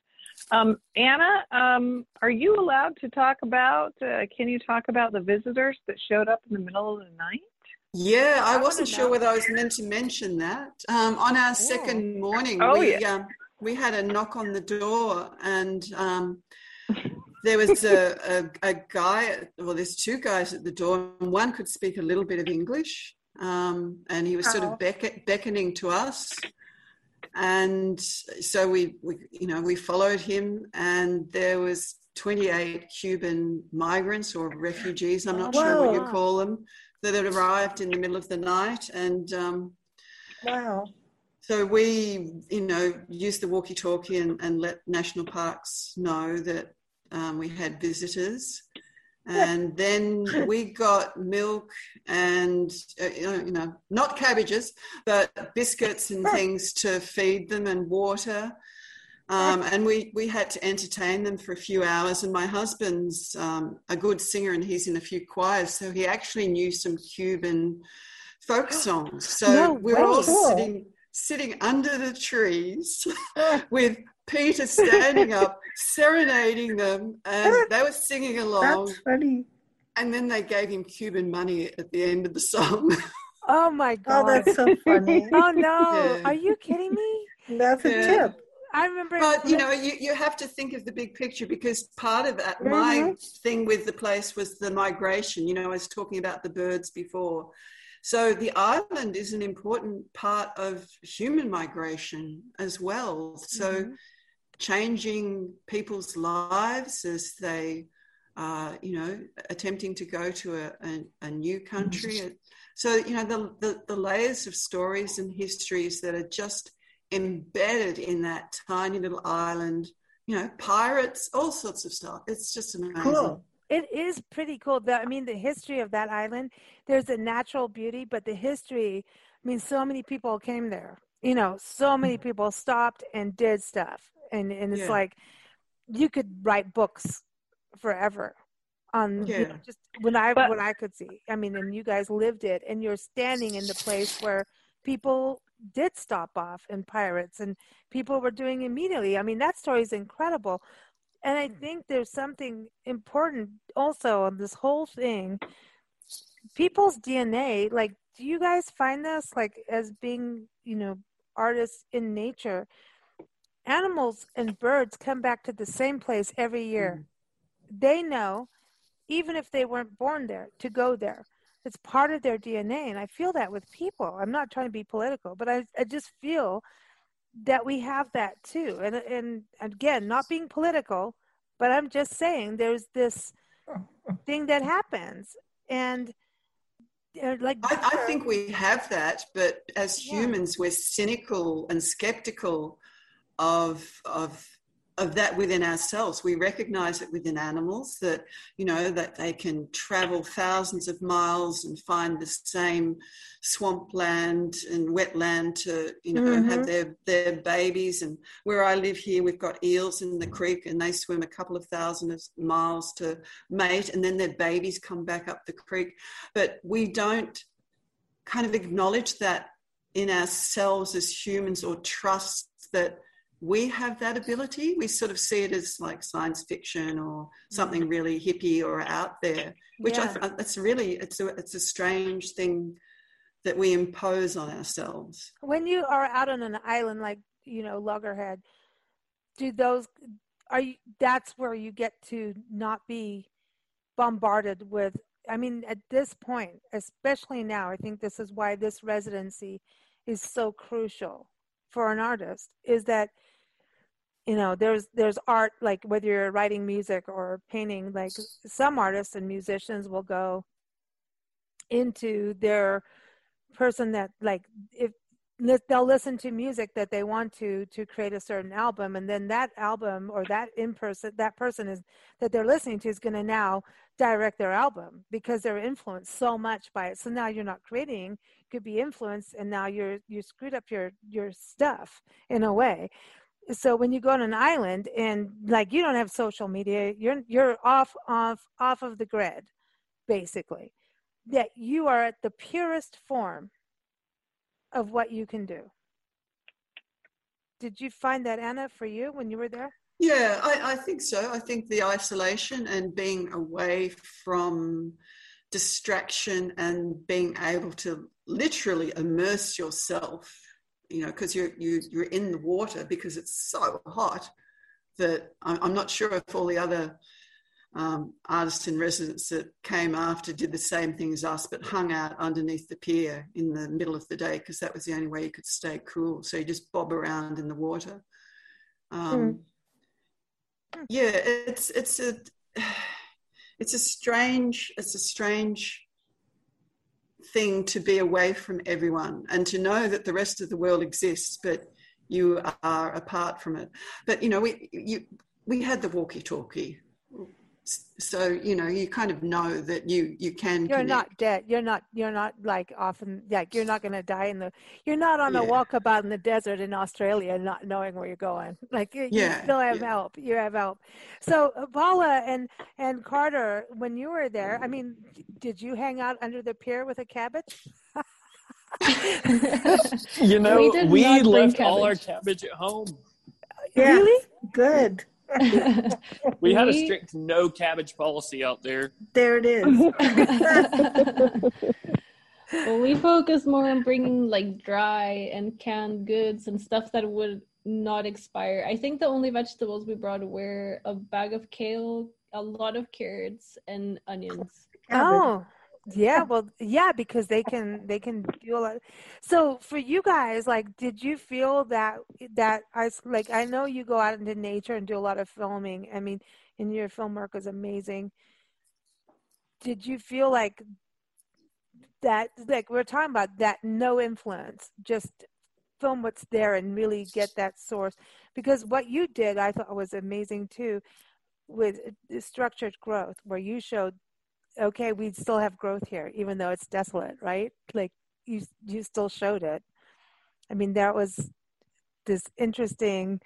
Um, Anna, um, are you allowed to talk about? Uh, can you talk about the visitors that showed up in the middle of the night? Yeah, I wasn't sure whether I was meant to mention that. Um, on our second morning, Oh, we yeah. We had a knock on the door, and um, there was a, a, a guy. Well, there's two guys at the door. and One could speak a little bit of English, um, and he was sort of beck- beckoning to us. And so we, we, you know, we followed him, and there was 28 Cuban migrants or refugees. I'm not sure what you call them that had arrived in the middle of the night, and um, Wow. So we, you know, used the walkie-talkie and, and let national parks know that um, we had visitors. And then we got milk and, uh, you know, not cabbages, but biscuits and things to feed them and water. Um, and we, we had to entertain them for a few hours. And my husband's um, a good singer and he's in a few choirs. So he actually knew some Cuban folk songs. So No we were all. Sitting, sitting under the trees with Peter standing up, serenading them. And they were singing along. That's funny. And then they gave him Cuban money at the end of the song. Oh my god! Oh, god! that's so funny. oh no! Yeah. Are you kidding me? That's a Yeah. tip. I remember. But you know, you, you have to think of the big picture because part of that, my Mhm. thing with the place was the migration. You know, I was talking about the birds before. So the island is an important part of human migration as well. So Mhm. changing people's lives as they, uh, you know, attempting to go to a, a, a new country. So, you know, the, the, the layers of stories and histories that are just embedded in that tiny little island, you know, pirates, all sorts of stuff. It's just amazing. Cool. It is pretty cool. The, I mean, the history of that island. There's a natural beauty, but the history. I mean, so many people came there. You know, so many mm-hmm. people stopped and did stuff, and and it's Yeah. like you could write books forever on you know, just when I But- what I could see. I mean, and you guys lived it, and you're standing in the place where people did stop off and pirates and people were doing immediately. I mean, that story is incredible. And I think there's something important also on this whole thing. People's DNA, like, do you guys find this like as being, you know, artists in nature? Animals and birds come back to the same place every year. Mm. They know, even if they weren't born there, to go there. It's part of their DNA. And I feel that with people. I'm not trying to be political, but I, I just feel that we have that too. And and again, not being political, but I'm just saying there's this thing that happens, and uh, like I, I, think we have that, but as humans, yeah. we're cynical and skeptical of of of that within ourselves. We recognize it within animals that, you know, that they can travel thousands of miles and find the same swampland and wetland to, you know, mm-hmm. have their, their babies. And where I live here, we've got eels in the creek and they swim a couple of thousand of miles to mate and then their babies come back up the creek. But we don't kind of acknowledge that in ourselves as humans or trust that we have that ability. We sort of see it as like science fiction or something mm-hmm. really hippie or out there, which yeah. I it's really it's a it's a strange thing that we impose on ourselves. When you are out on an island like you know Loggerhead, do those are you? That's where you get to not be bombarded with. I mean, at this point, especially now, I think this is why this residency is so crucial for an artist. Is that you know there's there's art like whether you're writing music or painting like some artists and musicians will go into their person that like if they'll listen to music that they want to to create a certain album and then that album or that in person that person is that they're listening to is going to now direct their album because they're influenced so much by it. So now you're not creating could be influenced and now you're you screwed up your your stuff in a way so when you go on an island and like you don't have social media you're you're off off off of the grid basically that you are at the purest form of what you can do. Did you find that anna for you when you were there? Yeah I, I think so. I think the isolation and being away from distraction and being able to literally immerse yourself you know, because you're you, you're in the water because it's so hot that I'm not sure if all the other um, artists in residence that came after did the same thing as us, but hung out underneath the pier in the middle of the day because that was the only way you could stay cool. So you just bob around in the water. Um, mm. Yeah, it's it's a it's a strange it's a strange thing to be away from everyone and to know that the rest of the world exists, but you are apart from it. But you know, we you we had the walkie-talkie so you know you kind of know that you you can you're connect. not dead you're not you're not like often like you're not going to die in the you're not on yeah. a walkabout in the desert in australia not knowing where you're going like you, yeah, you still have yeah. help you have help so uh, paula and and carter when you were there i mean did you hang out under the pier with a cabbage you know we, we left all our cabbage at home yeah. really good we had a strict no cabbage policy out there. There it is. well, we focus more on bringing like dry and canned goods and stuff that would not expire. I think the only vegetables we brought were a bag of kale, a lot of carrots, and onions. Oh, yeah well yeah because they can they can do a lot. So for you guys like did you feel that that i like i know you go out into nature and do a lot of filming. I mean and your film work is amazing. Did you feel like that like we're talking about that no influence just film what's there and really get that source? Because what you did i thought was amazing too with uh, structured growth where you showed okay, we still have growth here, even though it's desolate, right? Like you, you still showed it. I mean, that was this interesting.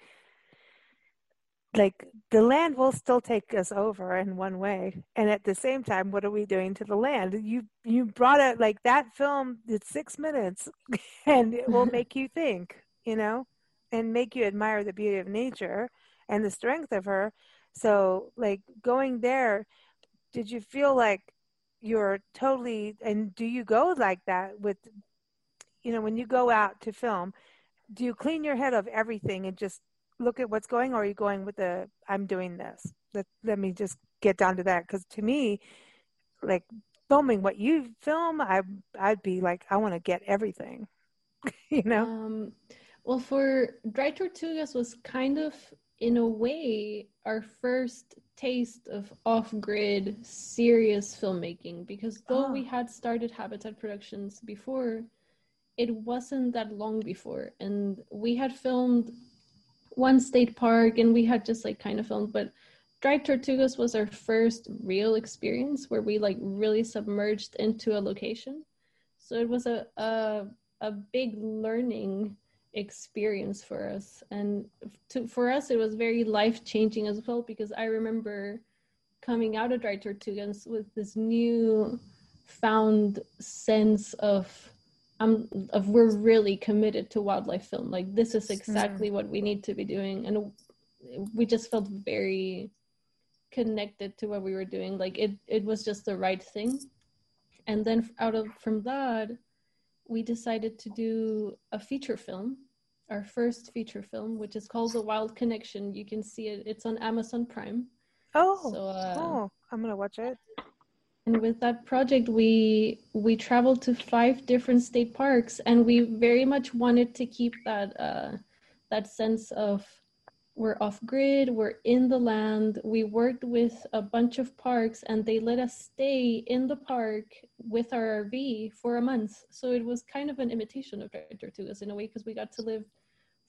Like the land will still take us over in one way, and at the same time, what are we doing to the land? You you brought it like that film. It's six minutes, and it will make you think, you know, and make you admire the beauty of nature and the strength of her So, like going there, did you feel like you're totally and do you go like that with you know when you go out to film do you clean your head of everything and just look at what's going or are you going with the i'm doing this let, let me just get down to that because to me like filming what you film i i'd be like i want to get everything you know? Um, well for dry tortugas was kind of in a way our first taste of off-grid serious filmmaking because though oh. we ah. had started habitat productions before it wasn't that long before and we had filmed one state park and we had just like kind of filmed but dry tortugas was our first real experience where we like really submerged into a location so it was a a, a big learning experience for us. And to, for us it was very life changing as well because i remember coming out of dry tortugas with this new found sense of um of we're really committed to wildlife film. Like this is exactly mm. what we need to be doing. And we just felt very connected to what we were doing. Like it it was just the right thing. And then out of from that we decided to do a feature film, our first feature film, which is called The Wild Connection. You can see it, it's on Amazon Prime. Oh, so, uh, oh I'm going to watch it. And with that project, we we traveled to five different state parks, and we very much wanted to keep that uh, that sense of we're off grid, we're in the land. We worked with a bunch of parks and they let us stay in the park with our RV for a month. So it was kind of an imitation of Tortugas in a way because we got to live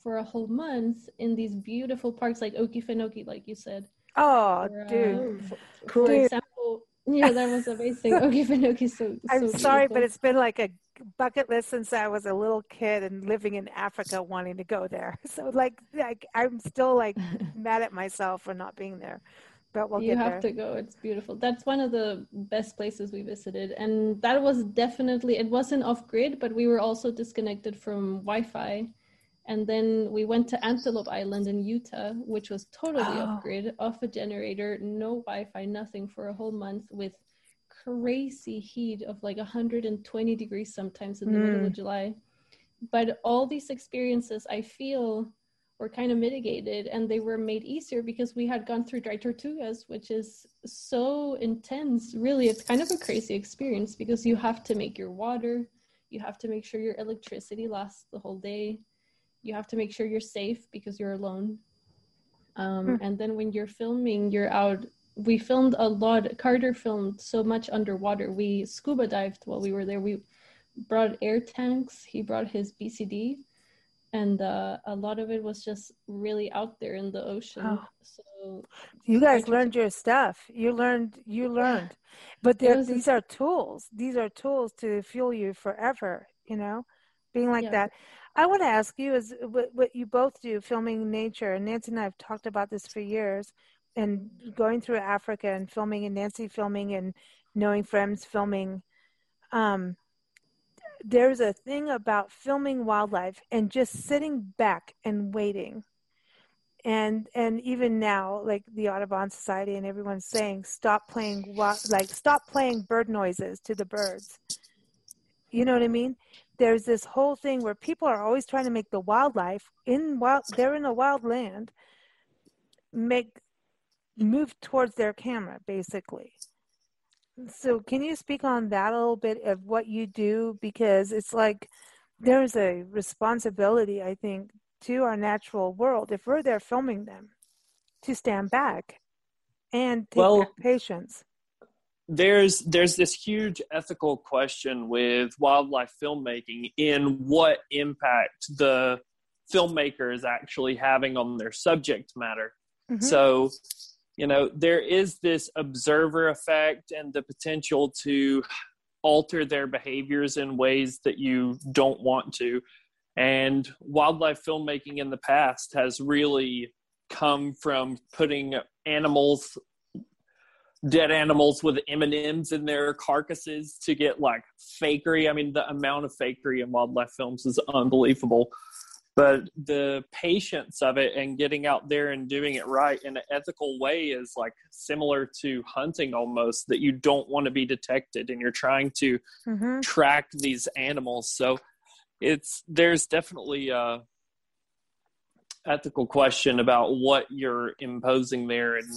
for a whole month in these beautiful parks like Okefenokee, like you said. Oh, dude. Uh, for, cool. for example, yeah, that was amazing. Okefenokee. So, I'm so sorry, but it's been like a bucket list since I was a little kid and living in Africa wanting to go there. So like like I'm still like mad at myself for not being there. But we'll you have there. to go. It's beautiful. That's one of the best places we visited. And that was definitely it wasn't off grid, but we were also disconnected from Wi-Fi. And then we went to Antelope Island in Utah, which was totally oh. off grid, off a generator, no Wi Fi, nothing for a whole month with crazy heat of like 120 degrees sometimes in the mm. middle of mm. July. But all these experiences, I feel, were kind of mitigated and they were made easier because we had gone through dry tortugas, which is so intense. Really, it's kind of a crazy experience because you have to make your water, you have to make sure your electricity lasts the whole day, you have to make sure you're safe because you're alone. Um, mm. And then when you're filming, you're out we filmed a lot. Carter filmed so much underwater. We scuba dived while we were there. We brought air tanks. He brought his BCD, and uh, a lot of it was just really out there in the ocean. Oh. So you guys learned your stuff. You learned. You learned, but these are tools. These are tools to fuel you forever. You know, being like yeah. that. I want to ask you is what, what you both do, filming nature. And Nancy and I have talked about this for years and going through Africa and filming and Nancy filming and knowing friends filming, um, there's a thing about filming wildlife and just sitting back and waiting. And and even now, like the Audubon Society and everyone's saying, stop playing like stop playing bird noises to the birds. You know what I mean? There's this whole thing where people are always trying to make the wildlife in wild. They're in a wild land. Make move towards their camera basically. So can you speak on that a little bit of what you do? Because it's like there's a responsibility i think to our natural world if we're there filming them to stand back and take well, patience. there's there's this huge ethical question with wildlife filmmaking in what impact the filmmaker is actually having on their subject matter. Mm-hmm. so you know there is this observer effect and the potential to alter their behaviors in ways that you don't want to. And wildlife filmmaking in the past has really come from putting animals dead animals with m&ms in their carcasses to get like fakery. I mean the amount of fakery in wildlife films is unbelievable but the patience of it and getting out there and doing it right in an ethical way is like similar to hunting almost that you don't want to be detected and you're trying to mm-hmm. track these animals so it's there's definitely a ethical question about what you're imposing there and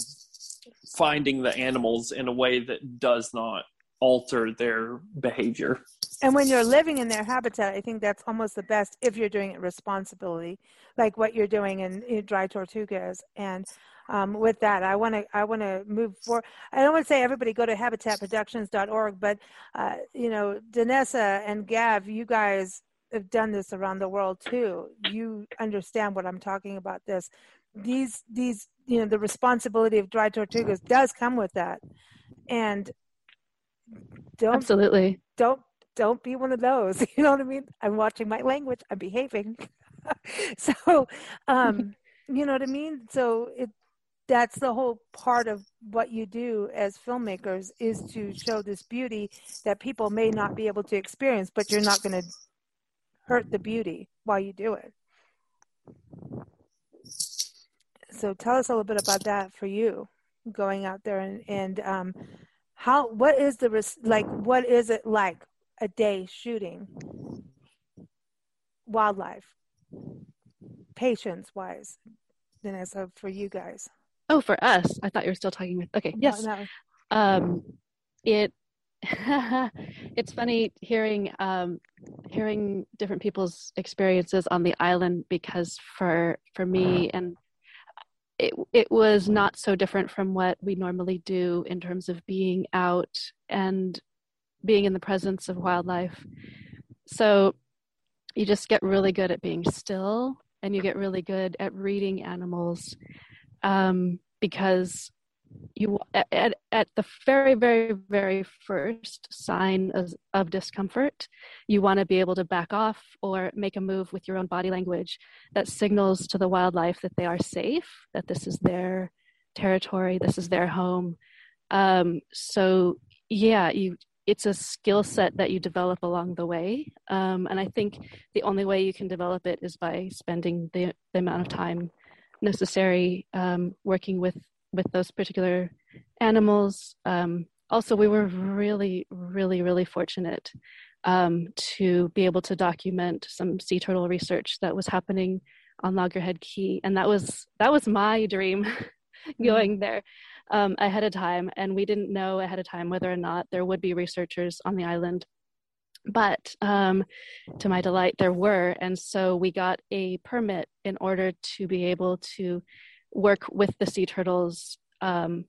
finding the animals in a way that does not alter their behavior and when you're living in their habitat i think that's almost the best if you're doing it responsibly like what you're doing in, in dry tortugas. And um, with that i want to i want to move forward i don't want to say everybody go to habitatproductions.org but uh, you know denesa and gav you guys have done this around the world too. You understand what i'm talking about this. These these you know the responsibility of dry tortugas does come with that. And don't absolutely. don't don't be one of those. You know what I mean? I'm watching my language. I'm behaving. so, um, you know what I mean? So it that's the whole part of what you do as filmmakers is to show this beauty that people may not be able to experience, but you're not going to hurt the beauty while you do it. So tell us a little bit about that for you, going out there and and um, how what is the like what is it like a day shooting wildlife, patience wise, than as a, for you guys? Oh, for us, I thought you were still talking with. Okay, yes. No, no. Um, it it's funny hearing um, hearing different people's experiences on the island because for for me and it it was not so different from what we normally do in terms of being out and being in the presence of wildlife. So you just get really good at being still and you get really good at reading animals um, because you at, at the very very very first sign of, of discomfort you want to be able to back off or make a move with your own body language that signals to the wildlife that they are safe that this is their territory this is their home um, so yeah you it's a skill set that you develop along the way. Um, and I think the only way you can develop it is by spending the, the amount of time necessary um, working with, with those particular animals. Um, also, we were really, really, really fortunate um, to be able to document some sea turtle research that was happening on Loggerhead Key, and that was that was my dream going mm-hmm. there um, ahead of time, and we didn't know ahead of time whether or not there would be researchers on the island. But um, to my delight, there were, and so we got a permit in order to be able to work with the sea turtles um,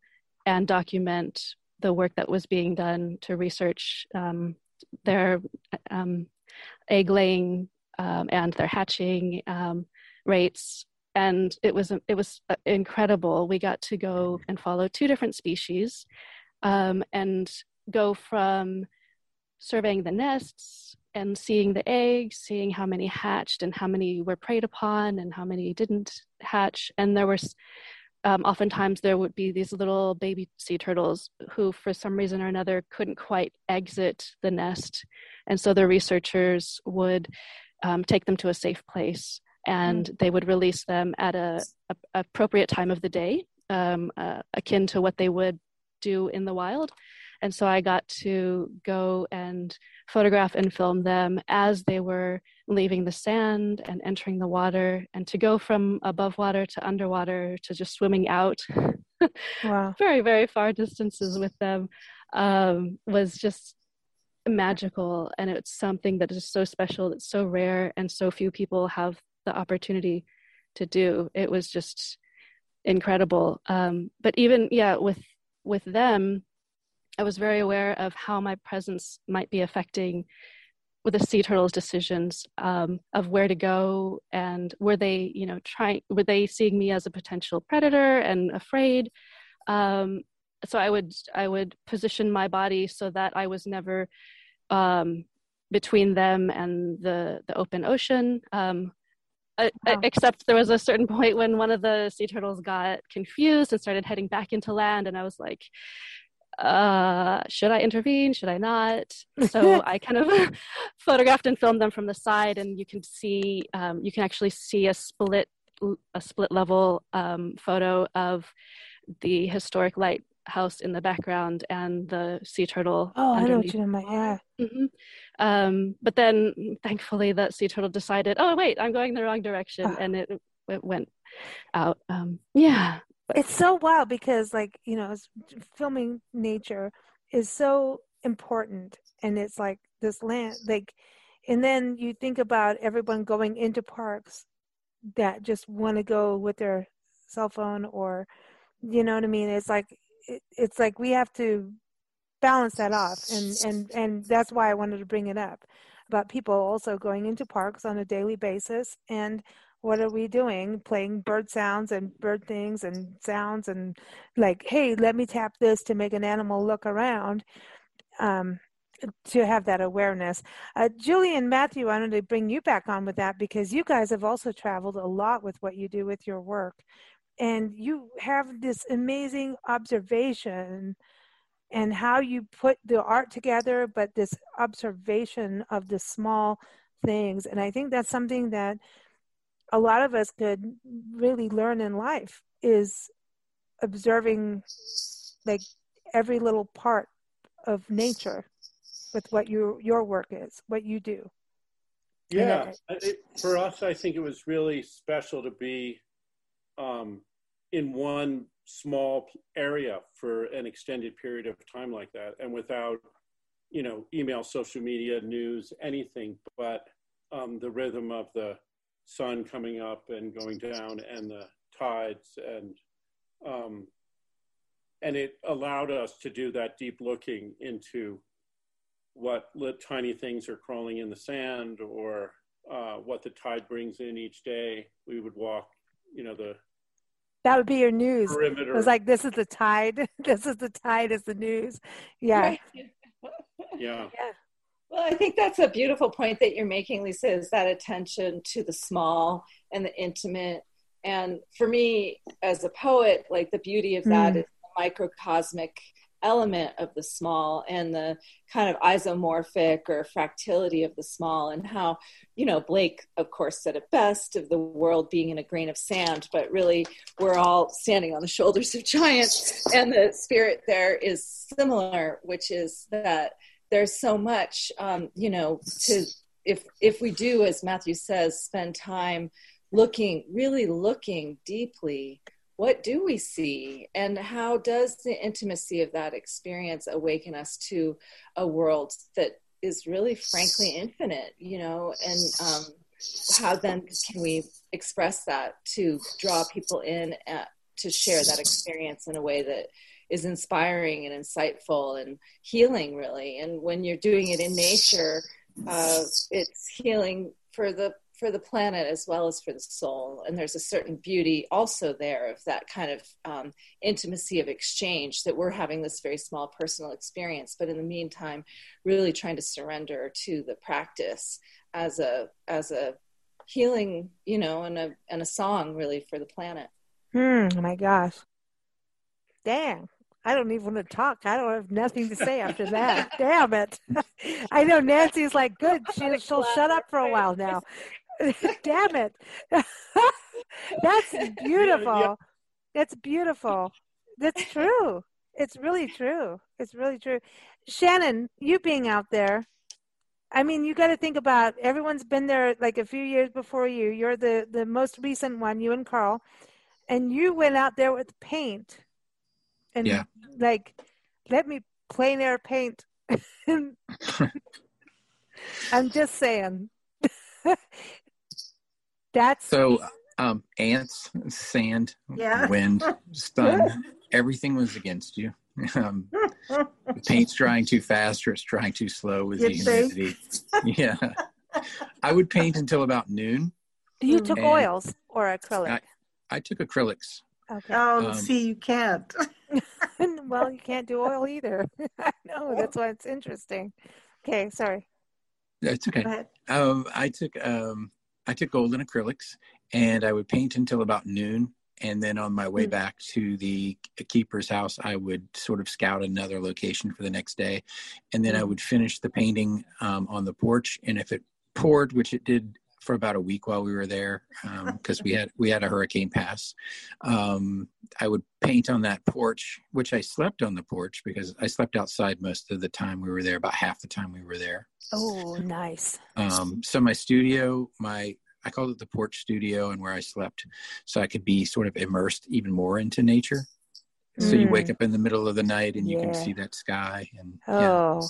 and document the work that was being done to research um, their um, egg laying um, and their hatching rates and it was it was uh, incredible. We got to go and follow two different species, um, and go from surveying the nests and seeing the eggs, seeing how many hatched and how many were preyed upon and how many didn't hatch. And there was um, oftentimes there would be these little baby sea turtles who, for some reason or another, couldn't quite exit the nest, and so the researchers would um, take them to a safe place and mm. they would release them at a, a appropriate time of the day, um, uh, akin to what they would do in the wild. And so I got to go and photograph and film them as they were leaving the sand and entering the water, and to go from above water to underwater to just swimming out wow. very, very far distances with them um, was just magical. And it's something that is so special, it's so rare, and so few people have the opportunity to do. It was just incredible. Um, but even yeah, with with them, I was very aware of how my presence might be affecting with the sea turtles' decisions um, of where to go and were they, you know, trying were they seeing me as a potential predator and afraid. Um, so I would I would position my body so that I was never um, between them and the the open ocean. Um, uh, wow. except there was a certain point when one of the sea turtles got confused and started heading back into land and i was like uh, should I intervene? Should I not? So I kind of photographed and filmed them from the side, and you can see, um, you can actually see a split, a split level um, photo of the historic lighthouse in the background and the sea turtle. Oh, I know what you mean. Yeah. hmm Um, but then, thankfully, that sea turtle decided, "Oh wait, I'm going the wrong direction," and it it went out. Um, yeah, it's so wild because like you know filming nature is so important and it's like this land like and then you think about everyone going into parks that just want to go with their cell phone or you know what i mean? It's like it, it's like we have to balance that off and and and that's why i wanted to bring it up about people also going into parks on a daily basis and what are we doing? Playing bird sounds and bird things and sounds and like hey let me tap this to make an animal look around um, to have that awareness. Uh, julie and matthew i wanted to bring you back on with that because you guys have also traveled a lot with what you do with your work and you have this amazing observation and how you put the art together but this observation of the small things. And i think that's something that a lot of us could really learn in life is observing like every little part of nature with what your your work is what you do. Yeah, it, for us, I think it was really special to be um, in one small area for an extended period of time like that, and without, you know, email, social media, news, anything but um, the rhythm of the sun coming up and going down, and the tides, and um, and it allowed us to do that deep looking into what tiny things are crawling in the sand or uh, what the tide brings in each day. We would walk, you know, the that would be your news Perimeter. it was like this is the tide this is the tide is the news yeah Right. yeah. Well, I think that's a beautiful point that you're making, Lisa, is that attention to the small and the intimate. And for me, as a poet, like the beauty of that Mm. is the microcosmic element of the small and the kind of isomorphic or fractility of the small and how you know blake of course said it best of the world being in a grain of sand but really we're all standing on the shoulders of giants and the spirit there is similar which is that there's so much um, you know to if if we do as matthew says spend time looking really looking deeply what do we see? And how does the intimacy of that experience awaken us to a world that is really frankly infinite you know? And um, how then can we express that to draw people in at, to share that experience in a way that is inspiring and insightful and healing really? And when you're doing it in nature uh, it's healing for the for the planet as well as for the soul and there's a certain beauty also there of that kind of um, intimacy of exchange that we're having this very small personal experience but in the meantime really trying to surrender to the practice as a as a healing you know and a and a song really for the planet Hmm, oh my gosh. Damn. I don't even want to talk. I don't have nothing to say after that. Damn it. I know Nancy's like, good. She, she'll shut up for a while now. Damn it. That's beautiful. It's beautiful. That's true. It's really true. It's really true. Shannon, you being out there, I mean, you got to think about everyone's been there like a few years before you. You're the, the most recent one, you and Carl and you went out there with paint and Yeah. like let me plein air paint i'm just saying that's So, um, ants, sand, Yeah. wind, sun, everything was against you. Um, the paint's drying too fast or it's drying too slow with the You'd think. humidity. Yeah. I would paint until about noon. you took oils or acrylic I, I took acrylics. okay Oh, Um, see, you can't. well you can't do oil either i know that's why it's interesting okay sorry That's okay. Go ahead. Um, I took um, I took golden acrylics, and I would paint until about noon, and then on my way Hmm. back to the keeper's house, I would sort of scout another location for the next day, and then I Hmm. would finish the painting um, on the porch. And if it poured, which it did for about a week while we were there, because we had we had a hurricane pass, um, I would paint on that porch, which I slept on the porch because I slept outside most of the time we were there, about half the time we were there. Oh, nice. Um, so my studio, my I called it the porch studio, and where I slept, so I could be sort of immersed even more into nature. So you wake Mm. up in the middle of the night and you can see that sky, and Oh,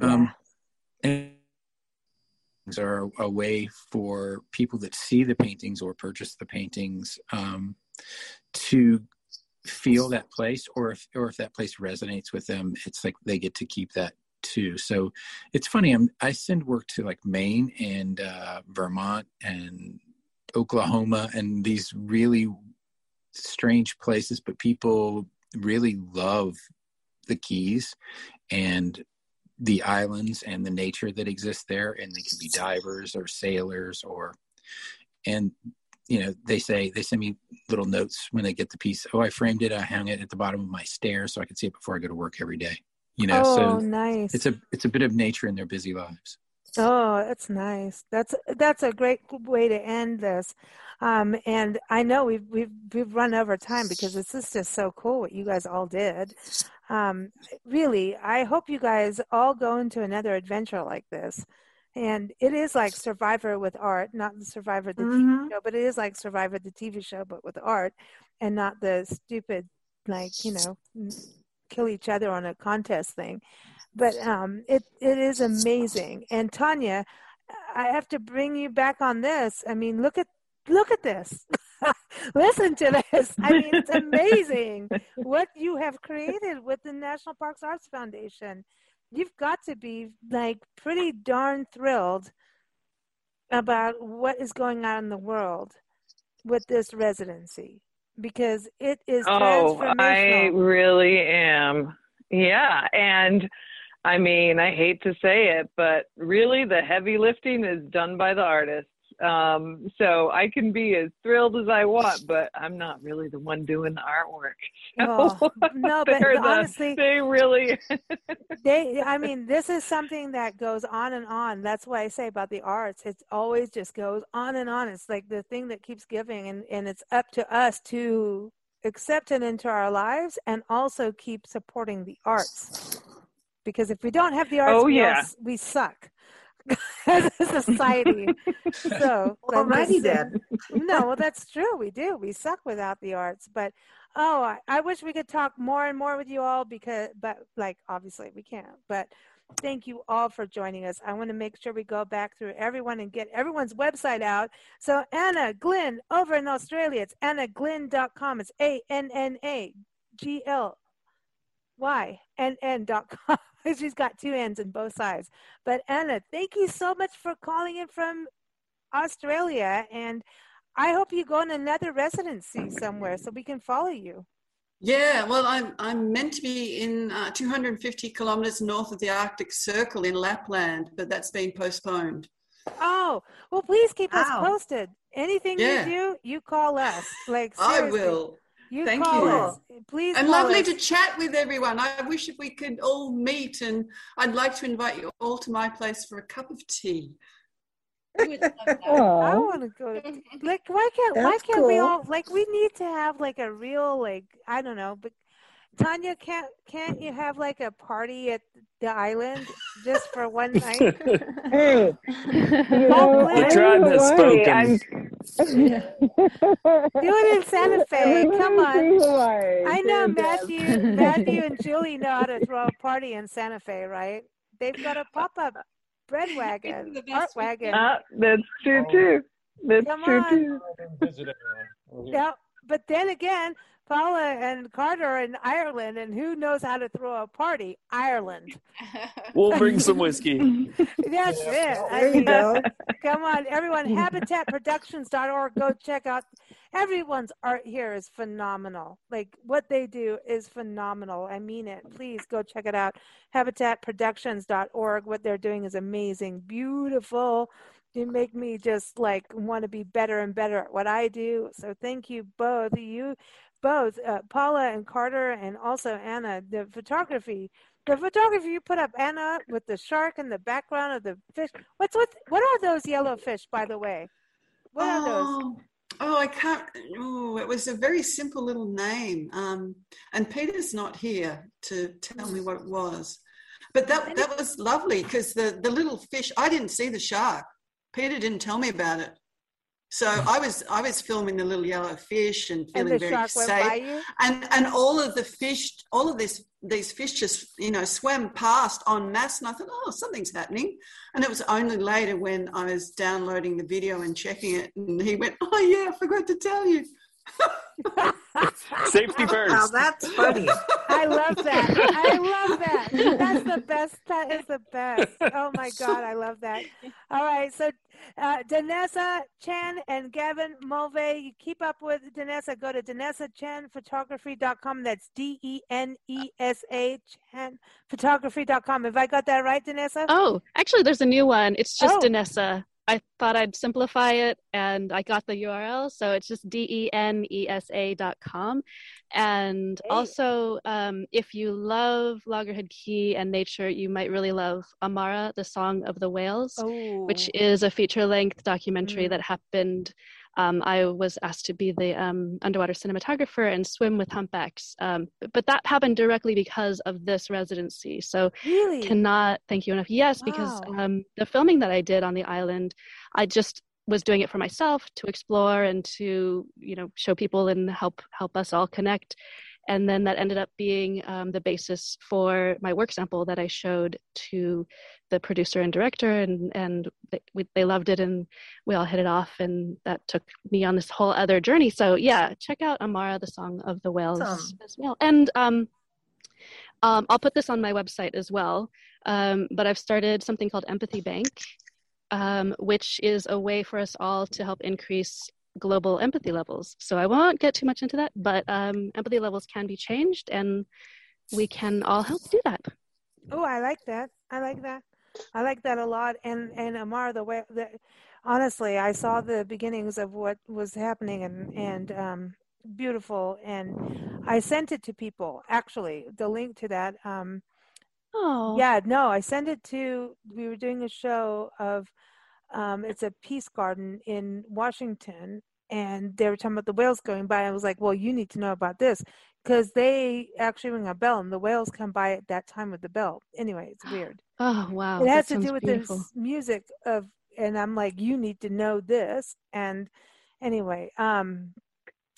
yeah. Um, and things are a way for people that see the paintings or purchase the paintings um, to feel that place, or if or if that place resonates with them, it's like they get to keep that too. So it's funny. I'm I send work to like Maine and uh, Vermont and Oklahoma and these really strange places, but people really love the Keys and the islands and the nature that exists there. And they can be divers or sailors or, and you know, they say they send me little notes when they get the piece. Oh, I framed it. I hung it at the bottom of my stairs so I could see it before I go to work every day. You know, oh, so nice. it's a it's a bit of nature in their busy lives. Oh, that's nice. That's that's a great way to end this. Um, and I know we've we've we've run over time because this is just so cool what you guys all did. Um, really, I hope you guys all go into another adventure like this. And it is like Survivor with art, not the Survivor the TV show, but it is like Survivor the TV show, but with art, and not the stupid like you know kill each other on a contest thing but um, it it is amazing. And Tanya, I have to bring you back on this. I mean, look at look at this. Listen to this. I mean, it's amazing what you have created with the National Parks Arts Foundation. You've got to be like pretty darn thrilled about what is going on in the world with this residency because it is Oh, I really am. Yeah. And I mean, I hate to say it, but really the heavy lifting is done by the artists. Um, so I can be as thrilled as I want, but I'm not really the one doing the artwork. Oh, So no, but the- honestly, they really. they i mean this is something that goes on and on that's why i say about the arts it always just goes on and on it's like the thing that keeps giving and and it's up to us to accept it into our lives and also keep supporting the arts because if we don't have the arts Oh, we, yeah. s- we suck. As a society. So I'm just Alrighty saying- then. Uh, no well that's true we do we suck without the arts but oh I, I wish we could talk more and more with you all because but like obviously we can't but thank you all for joining us. I want to make sure we go back through everyone and get everyone's website out. So anna Glynn over in australia it's annaglynn.com it's a-n-n-a g-l y n n dot com she's got two ends in both sides but anna thank you so much for calling in from australia and i hope you go on another residency somewhere so we can follow you Yeah, well, I'm I'm meant to be in uh, 250 kilometers north of the Arctic Circle in Lapland, but that's been postponed. oh well please keep us posted anything Yeah. you do you call us like I will. You Thank call you. us please And call lovely us. to chat with everyone. I wish if we could all meet, and I'd like to invite you all to my place for a cup of tea. I want to go. Like, why can't why can't we all like? We need to have like a real like I don't know, but Tanya, can't can't you have like a party at the island just for one night? Hey, Oh, The please. tribe has spoken. Do it in Santa Fe. Come on. I know Matthew, Matthew and Julie know how to throw a party in Santa Fe, right? They've got a pop-up bread wagon, art wagon. Ah, that's true too. That's Come true on. too. Yeah, but then again, Paula and Carter are in Ireland, and who knows how to throw a party? Ireland. We'll bring some whiskey. That's it. I There you go. Come on, everyone. HabitatProductions.org. Go check out. Everyone's art here is phenomenal. Like what they do is phenomenal. I mean it. Please go check it out. HabitatProductions.org. What they're doing is amazing, beautiful. you make me just like want to be better and better at what I do. So thank you both. You both, uh, Paula and Carter, and also Anna. The photography, the photography you put up, Anna, with the shark in the background of the fish. What's what? What are those yellow fish, by the way? What are those? Oh, oh, I can't. Oh, it was a very simple little name. Um, and Peter's not here to tell me what it was. But that that was lovely because the the little fish. I didn't see the shark. Peter didn't tell me about it. So mm. I was I was filming the little yellow fish and feeling and very shark went by safe. And and all of the fish, all of this these fish just you know swam past en masse, and I thought, oh, something's happening. And it was only later when I was downloading the video and checking it, and he went, oh yeah, I forgot to tell you. Safety first. Now that's funny. I love that. I love that. That's the best. That is the best. Oh my God, I love that. All right, so uh, Denesa Chan and Gavin Mulvay, you keep up with Denesa. Go to DanessaChenPhotography.com. That's D E N E S A Chen Photography.com. Have I got that right, Denesa? Oh, actually, there's a new one. It's just Oh. Denesa. I thought I'd simplify it, and I got the URL, so it's just d e n e s a dot com. And also, um, if you love Loggerhead Key and nature, you might really love Amara, the Song of the Whales, which is a feature-length documentary that happened. Um, I was asked to be the um, underwater cinematographer and swim with humpbacks, um, but, but that happened directly because of this residency. So Really? cannot thank you enough. Yes, because Wow. um, the filming that I did on the island, I just was doing it for myself to explore and to you know show people and help help us all connect. And then that ended up being um, the basis for my work sample that I showed to the producer and director, and and they, we, they loved it, and we all hit it off, and that took me on this whole other journey. So yeah, check out Amara, the Song of the Whales Awesome. as well, and um, um, I'll put this on my website as well. Um, but I've started something called Empathy Bank, um, which is a way for us all to help increase global empathy levels. So I won't get too much into that, but um, empathy levels can be changed, and we can all help do that. Oh, I like that. I like that. I like that a lot. And and Amar, the way the honestly, I saw the beginnings of what was happening and and um, beautiful. And I sent it to people. Actually, the link to that. Um, oh, yeah. No, I sent it to. We were doing a show of. Um, it's a peace garden in Washington, and they were talking about the whales going by. I was like, well, you need to know about this because they actually ring a bell, and the whales come by at that time with the bell. Anyway, it's weird. Oh wow, it has to do with beautiful. this music of, and I'm like, you need to know this. And anyway, um,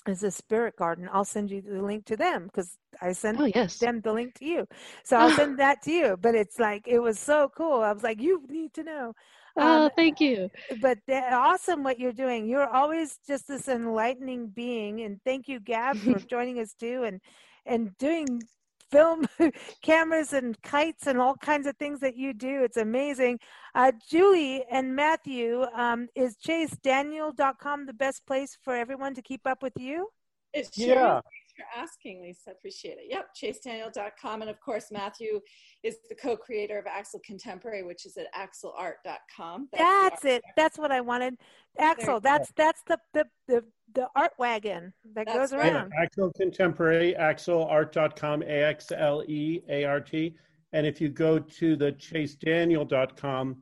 it's a spirit garden. I'll send you the link to them because I sent Oh, yes. them the link to you. So I'll send that to you. But it's like it was so cool. I was like, you need to know. Oh, Um, thank you. but they're awesome what you're doing. You're always just this enlightening being, and thank you, Gab, for joining us too, and and doing film cameras and kites and all kinds of things that you do. It's amazing. Uh, Julie and Matthew, um, is chasedaniel.com the best place for everyone to keep up with you? It sure Yeah. Is. Thanks for asking, Lisa. Appreciate it. Yep, chasedaniel.com. And of course, Matthew is the co creator of Axle Contemporary, which is at axleart.com. That's the it. That's what I wanted. Axle, that's that's the the the, the art wagon that That's goes right. around. Axle Contemporary, axleart.com, A X L E A R T. And if you go to the chasedaniel.com,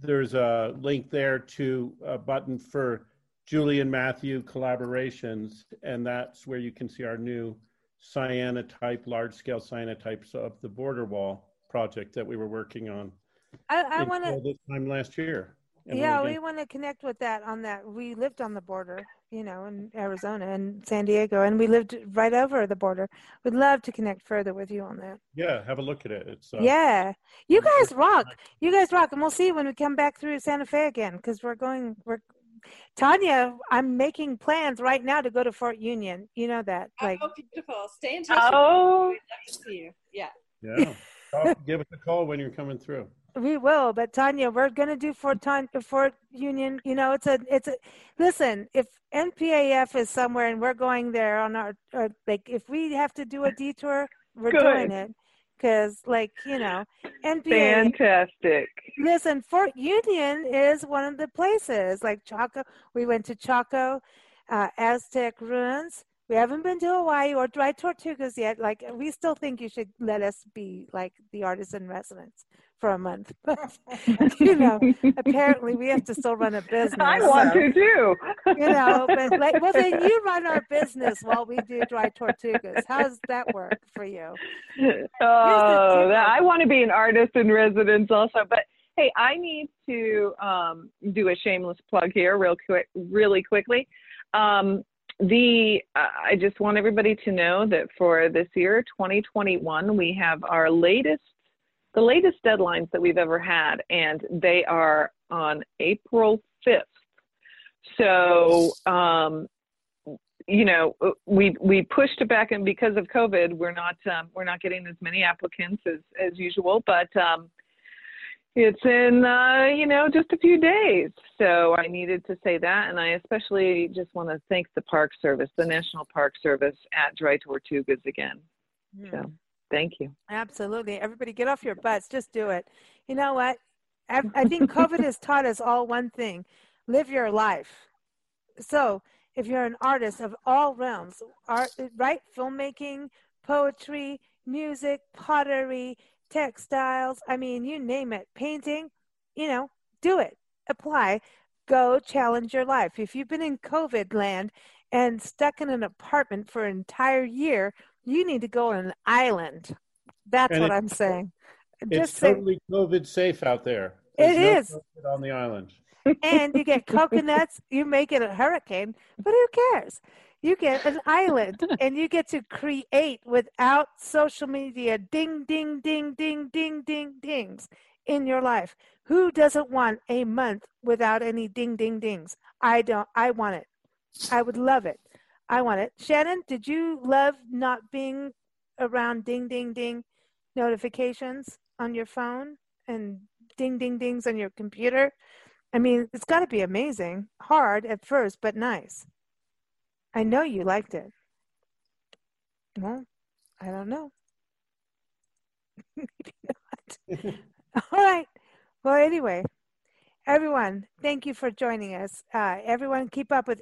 there's a link there to a button for Julie and Matthew collaborations. And that's where you can see our new cyanotype, large scale cyanotypes of the border wall project that we were working on I, I want to. this time last year. Yeah, we want to connect with that on that. We lived on the border, you know, in Arizona and San Diego, and we lived right over the border. We'd love to connect further with you on that. yeah, have a look at it. It's uh, yeah, you guys rock. You guys rock, and we'll see you when we come back through Santa Fe again because we're going. We're Tanya. I'm making plans right now to go to Fort Union. You know that, oh, like. Oh, beautiful. Stay in touch. Oh. We'd love to see you. Yeah. Yeah. Call- Give us a call when you're coming through. We will, but Tanya, we're gonna do Fort Ton- Fort Union. You know, it's a, it's a. Listen, if NPAF is somewhere and we're going there on our, our like, if we have to do a detour, we're Good. doing it. Because like you know nba Fantastic. listen fort union is one of the places like chaco we went to chaco uh, aztec ruins we haven't been to hawaii or dry tortugas yet like we still think you should let us be like the artist in residence for a month but you know apparently we have to still run a business I want so, to too. you know but like well then you run our business while we do dry tortugas how does that work for you Oh, I want to be an artist in residence also. But hey, I need to um, do a shameless plug here, real quick, really quickly. Um, the uh, I just want everybody to know that for this year, 2021, we have our latest, the latest deadlines that we've ever had, and they are on April 5th. So um, you know we we pushed it back and because of covid we're not um, we're not getting as many applicants as as usual but um it's in uh you know just a few days. So i needed to say that and i especially just want to thank the park service the national park service at dry tortugas again. So thank you Absolutely. Everybody get off your butts. Just do it. You know what? I, I think COVID has taught us all one thing live your life. So, if you're an artist of all realms, art, right? Filmmaking, poetry, music, pottery, textiles, I mean, you name it, painting, you know, do it. Apply. Go challenge your life. If you've been in COVID land and stuck in an apartment for an entire year, you need to go on an island. That's And what I'm saying. It's Just say, totally COVID safe out there. It no is. On the island. and you get coconuts, you make it a hurricane, but who cares? You get an island and you get to create without social media ding, ding, ding, ding, ding, ding, dings in your life. Who doesn't want a month without any ding, ding, dings? I don't. I want it. I would love it. I want it. Shannon, did you love not being around ding, ding, ding notifications on your phone and ding, ding, dings on your computer? I mean, it's got to be amazing. Hard at first, but nice. I know you liked it. Well, I don't know. Maybe not. All right. Well, anyway, everyone, thank you for joining us. Uh, everyone, keep up with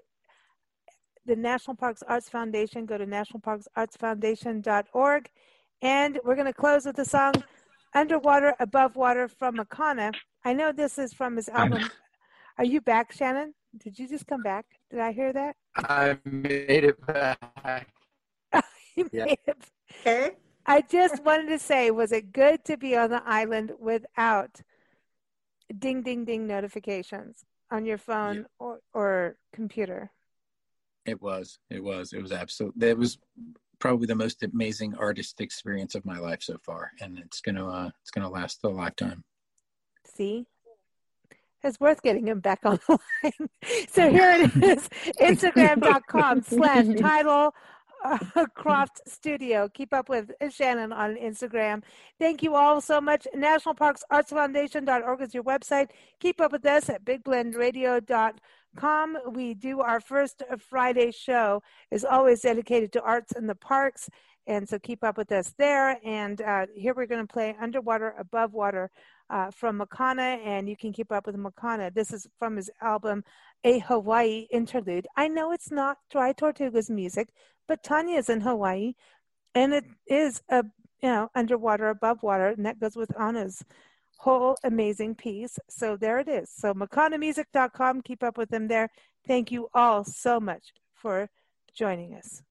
the National Parks Arts Foundation. Go to nationalparksartsfoundation.org. And we're going to close with the song Underwater, Above Water from Makana. I know this is from his album. Are you back, Shannon? Did you just come back? Did I hear that? I made it back. You Yeah. made it. Okay. I just wanted to say, was it good to be on the island without ding, ding, ding notifications on your phone or, or computer? It was. It was. It was absolutely. It was probably the most amazing artist experience of my life so far, and it's gonna. Uh, it's gonna last a lifetime. See? It's worth getting him back on the line. So here it is Instagram.com slash title uh, Croft Studio. Keep up with Shannon on Instagram. Thank you all so much. National Parks Arts Foundation.org is your website. Keep up with us at bigblendradio.com. We do our first Friday show is always dedicated to arts in the parks. And so keep up with us there. And uh, here we're going to play Underwater, Above Water uh, from Makana, and you can keep up with Makana. This is from his album, A Hawaii Interlude. I know it's not Dry Tortuga's music, but Tanya's in Hawaii, and it is a you know underwater, above water, and that goes with Anna's whole amazing piece. So there it is. So MakanaMusic.com. Keep up with them there. Thank you all so much for joining us.